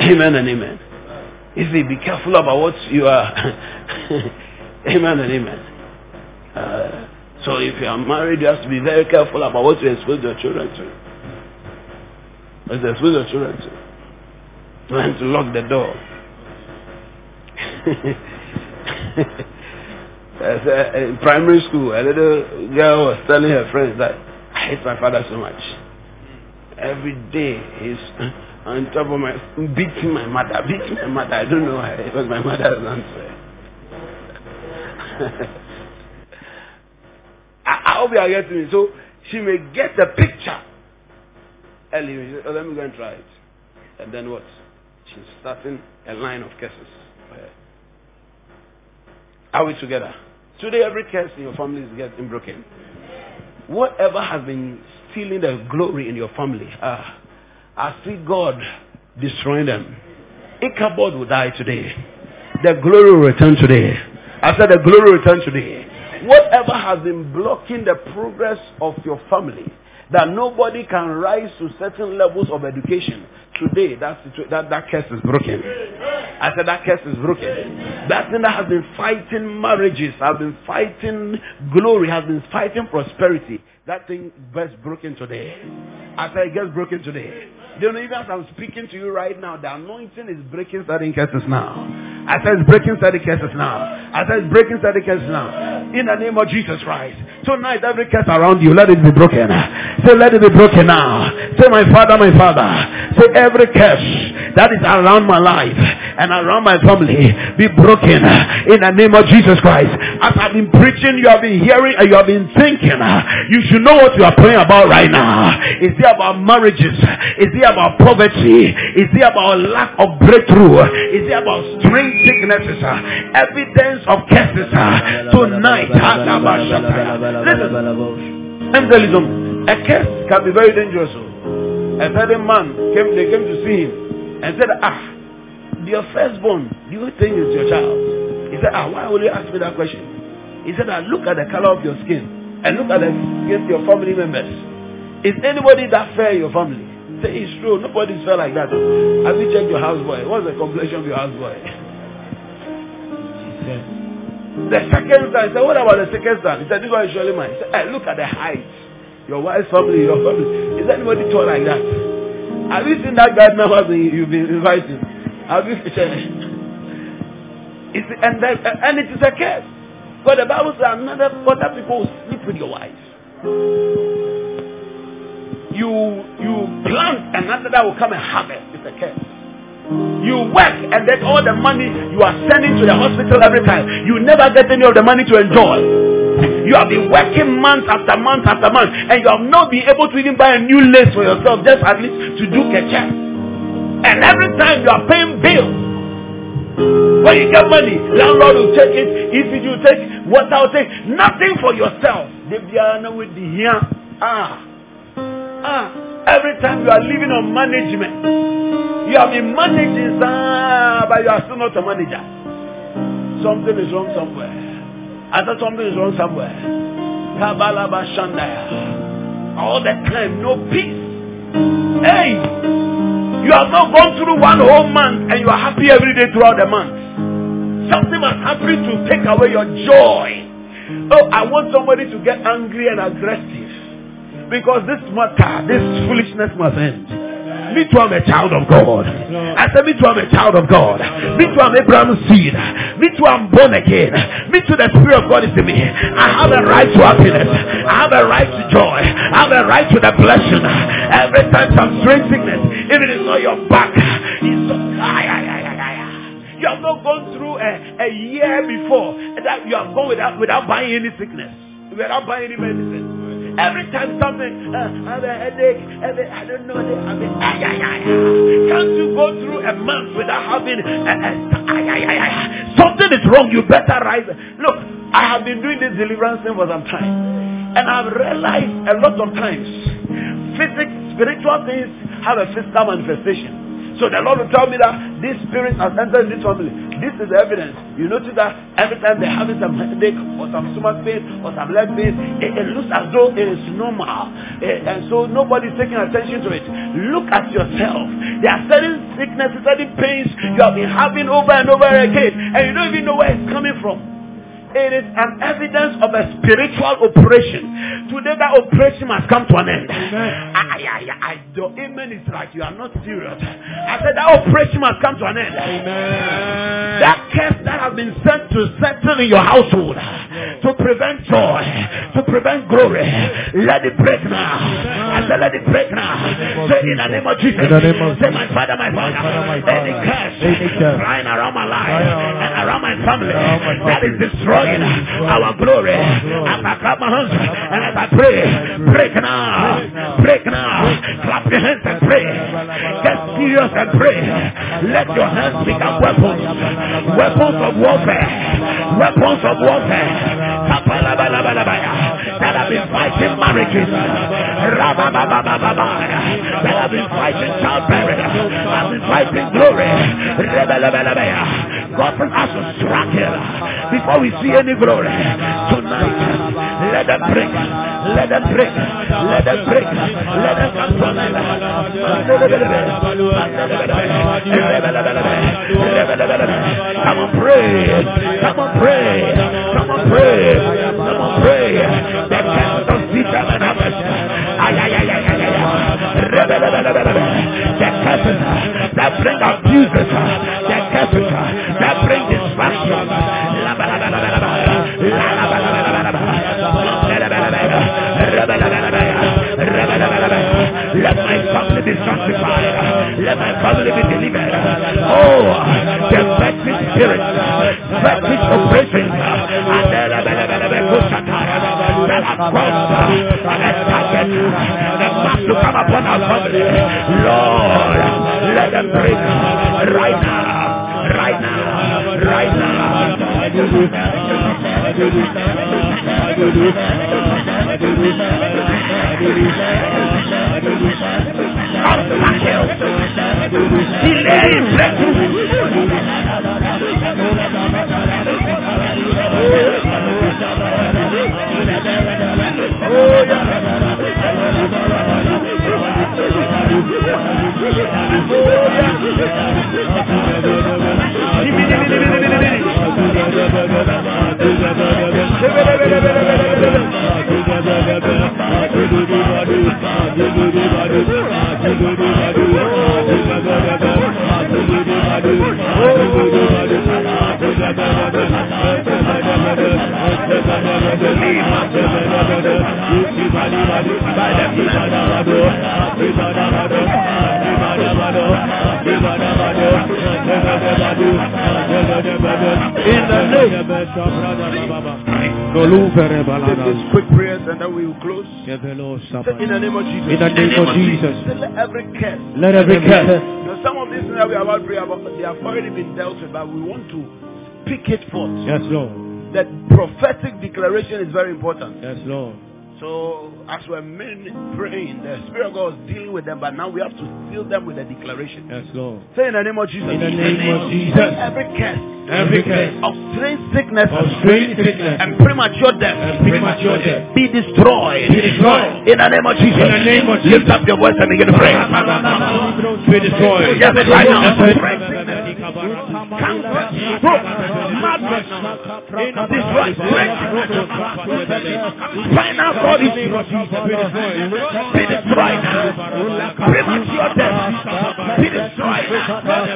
Amen and amen. You see, be careful about what you are. amen and amen. Uh, so if you are married, you have to be very careful about what you expose your children to. What you expose your children to. Learn to lock the door. in primary school, a little girl was telling her friends that I hate my father so much. Every day he's on top of my beating my mother, beating my mother. I don't know why. Was my mother's answer. I, I hope you are getting me. So she may get the picture. Oh, let me go and try it. And then what? She's starting a line of curses. Are we together? Today, every curse in your family is getting broken. Whatever has been stealing the glory in your family, ah, I see God destroying them. Ichabod will die today. The glory will return today. I said the glory will return today. Whatever has been blocking the progress of your family, that nobody can rise to certain levels of education. Today, that, that, that curse is broken. I said that curse is broken. That thing that has been fighting marriages, has been fighting glory, has been fighting prosperity. That thing gets broken today. I said it gets broken today. You know, even as I'm speaking to you right now, the anointing is breaking certain curses now. I said it's breaking certain curses now. I said it's breaking certain curses now. In the name of Jesus Christ. Tonight, every curse around you, let it be broken. Say, let it be broken now. Say, my father, my father. Say, every curse that is around my life and around my family be broken in the name of Jesus Christ. As I've been preaching, you have been hearing and you have been thinking. You should know what you are praying about right now. Is it about marriages? Is it about poverty? Is it about lack of breakthrough? Is it about strange sicknesses? Evidence of curses tonight. Listen, you. A curse can be very dangerous. A certain man came, they came to see him and said, Ah, your firstborn, do you think is your child? He said, Ah, why would you ask me that question? He said, Ah, look at the color of your skin and look at the skin of your family members. Is anybody that fair your family? Say it's true. Nobody's fair like that. Have you checked your houseboy? What's the complexion of your houseboy? The second son, he said, What about the second son? He said, This one is surely mine. He said, hey, look at the height. Your wife's family, your family. Is anybody tall like that? Have you seen that guy now you've been inviting? Have you it's, and, then, and it is a curse. But the Bible says another other people will sleep with your wife. You you plant another that will come and harvest. It's a curse. You work and then all the money you are sending to the hospital every time, you never get any of the money to enjoy. You have been working month after month after month, and you have not been able to even buy a new lace for yourself, just at least to do ketchup. And every time you are paying bills, when you get money, landlord will take it, ECG will take, water will take, nothing for yourself. Ah, ah. Every time you are living on management, you have been managing, ah, but you are still not a manager. Something is wrong somewhere. I thought something is wrong somewhere. Kabalaba Shandaya. All the time, no peace. Hey, you have not gone through one whole month and you are happy every day throughout the month. Something must happen to take away your joy. Oh, I want somebody to get angry and aggressive. Because this matter, this foolishness must end. Me too, I'm a child of God. I said, Me too, I'm a child of God. Me too, I'm Abraham's seed. Me too, I'm born again. Me too, the Spirit of God is in me. I have a right to happiness. I have a right to joy. I have a right to the blessing. Every time some strange sickness, if it is not your back, it's so. You have not gone through a, a year before that you have gone without without buying any sickness, without buying any medicine. Every time something, uh, I have a headache, headache, I don't know, I mean, ay, ay, ay, ay. Can't you go through a month without having, a, a, ay, ay, ay, ay. something is wrong, you better rise. Look, I have been doing this deliverance thing for some time, and I've realized a lot of times, physics, spiritual things have a physical manifestation. So the Lord will tell me that this spirit has entered this family. This is evidence. You notice that every time they're having some headache or some stomach pain or some leg pain, it, it looks as though it is normal. Eh, and so nobody's taking attention to it. Look at yourself. There are certain sicknesses, certain pains you have been having over and over again, and you don't even know where it's coming from. It is an evidence of a spiritual operation. Today that operation must come to an end. I, I, I, the amen is like you are not serious. I said that operation must come to an end. Amen. That curse that has been sent to settle in your household, to prevent joy, to prevent glory, let it break now. I said let it break now. Say in the name of Jesus. In the name of Say my father, my father, any curse flying around my life and around my family that is family. Destroying our glory. As I clap my hands and as I pray, break now, break now. Clap your hands and pray. Get serious and pray. Let your hands become weapons, weapons of warfare, weapons of warfare. That have been fighting marriages, that have been fighting childbearing, have been fighting glory. God from us strike here before we see any glory tonight. Let them break. Let them break. Let them break. Let them come from Come on, pray. Come on, pray. Come on, pray. Come on, pray. The curse of Satan and harvest. Ay, ay, ay, ay, ay, ay. Curses that bring abuses. The curses that bring distraction. Let my family be sanctified. Let my family be delivered. Oh, the fetish spirit, fetish oppression, and the mark to come upon our family. Lord, let them break right now, right now, right now. Oh, This quick prayers and then we will close. In the name of Jesus. In the name of Jesus. Let every curse. Let every curse. Now, some of these things that we are about to pray about, they have already been dealt with, but we want to pick it forth. Yes, Lord. That prophetic declaration is very important. Yes, Lord. So as we're men praying, the Spirit of God is dealing with them, but now we have to fill them with a declaration. Yes, Lord. Say in the name of Jesus. In the name of Jesus. Every curse Every curse of strange sickness of strange sickness and premature death and premature death be destroyed. be destroyed. In the name of Jesus. In the name of Lift up your voice and begin to pray. Be destroyed. Yes, right now. Strange sickness, cancer, stroke, spinal cord issue, be destroyed now. Premature death, be destroyed now.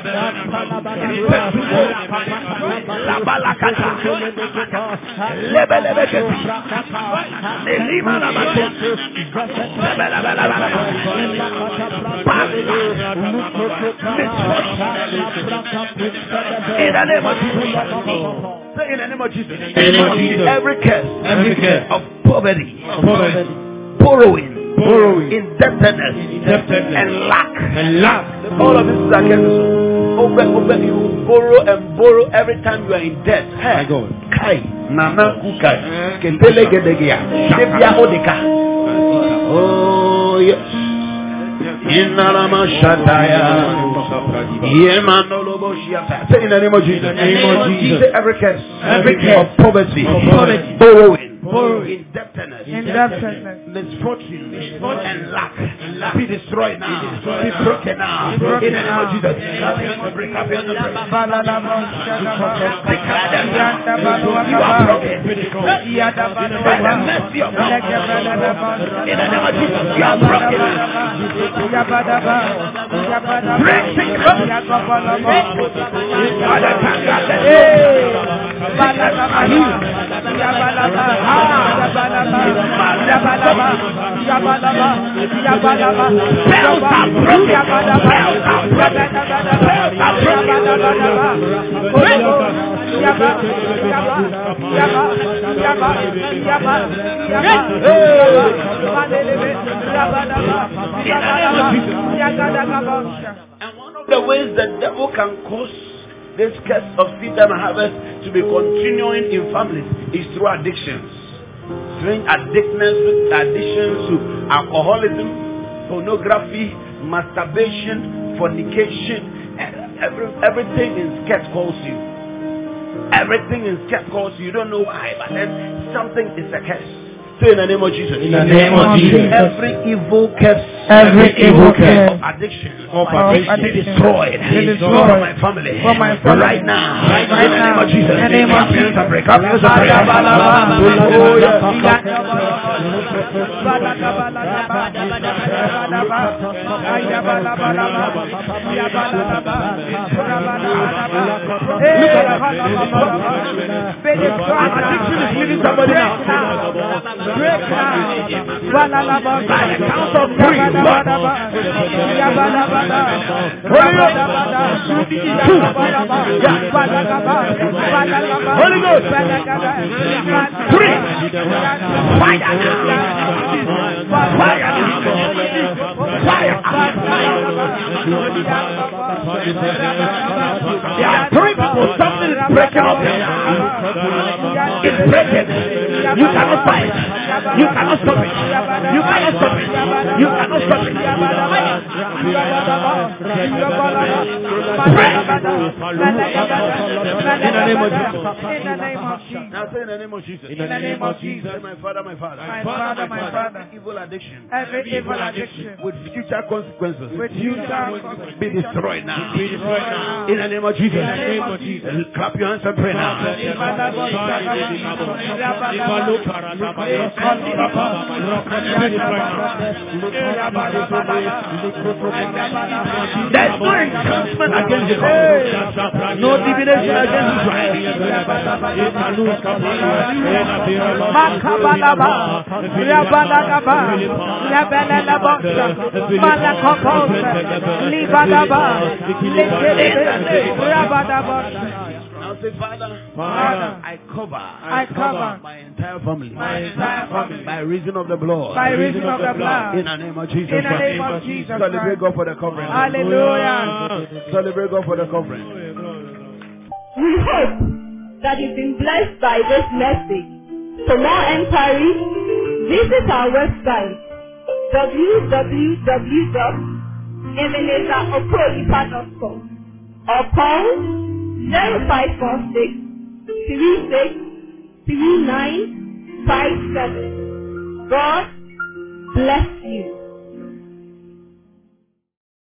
La balakata, lebelebeke, nelima la bate, in the name of. Say in the name of Jesus. In the name of Jesus. Every curse Every curse of poverty, poverty, borrowing, borrowing, indebtedness, indebtedness, and lack. and lack. All of this is against us. Over, over, you borrow and borrow every time you are in debt. My God. Kai, nana kukai, eh? kentele gedegia, debia odeka. Oh yes. Inalama shataya. Yemanolobo shiata. Say in the name of Jesus. In the name of Jesus. Say every curse. Every curse of poverty. of poverty, Borrowing. Borrowing, Indebtedness. Indebtedness. Misfortune. And lack. Be destroyed now. Be broken now. In the name of Jesus. Break up your break. Declare them now. You are broken. By the mercy of God. In the name of Jesus. You are broken. Break sickness. By the time you are And one of the ways the devil can cause this curse of seed and harvest to be continuing in families is through addictions. Strange addictions, addictions to alcoholism, pornography, masturbation, fornication, every, everything in scat calls you. Everything in scat calls you. You don't know why, but then something is a curse. Say in the name of Jesus. In the name of Jesus. Every evil curse Every evil curse of addiction of be addiction oh, destroyed be destroyed from my family. from my family. Right now. Right in the name of Jesus. In the name of Clap your hands Jesus. and pray. Clap your hands and pray. Oh, yeah. Addiction is leaving somebody now. By the count of three. One. Holy Ghost. Three. Fire now. Fire There are three people. Something is breaking up. It's breaking. You cannot fight. You cannot stop it. You cannot stop it. You cannot stop it. In the name of Jesus. Now say in the name of Jesus. In the name of Jesus. Say, my father, my father. My father, my father. Evil addiction. Every evil addiction With future consequences. with future consequences Be destroyed now. be destroyed now. In the name of Jesus. In the name of Jesus. Clap your hands and pray now. There's no enchantment against you. No divination against Makabalaba, Rabadagaba, Labelelaba, Malakokos, Libadaba, Rabadaba. Now say, Father, Father, I cover, I cover my entire family, my entire family by reason of the blood. by reason of the blood. In the name of Jesus. In the name Christ. of Jesus Celebrate God for the covering. Hallelujah. Celebrate God for the covering. We hope that you've been blessed by this message. For more inquiries, visit our website www.ebenezerokronipa.com or call 0546 36 3957. God bless you.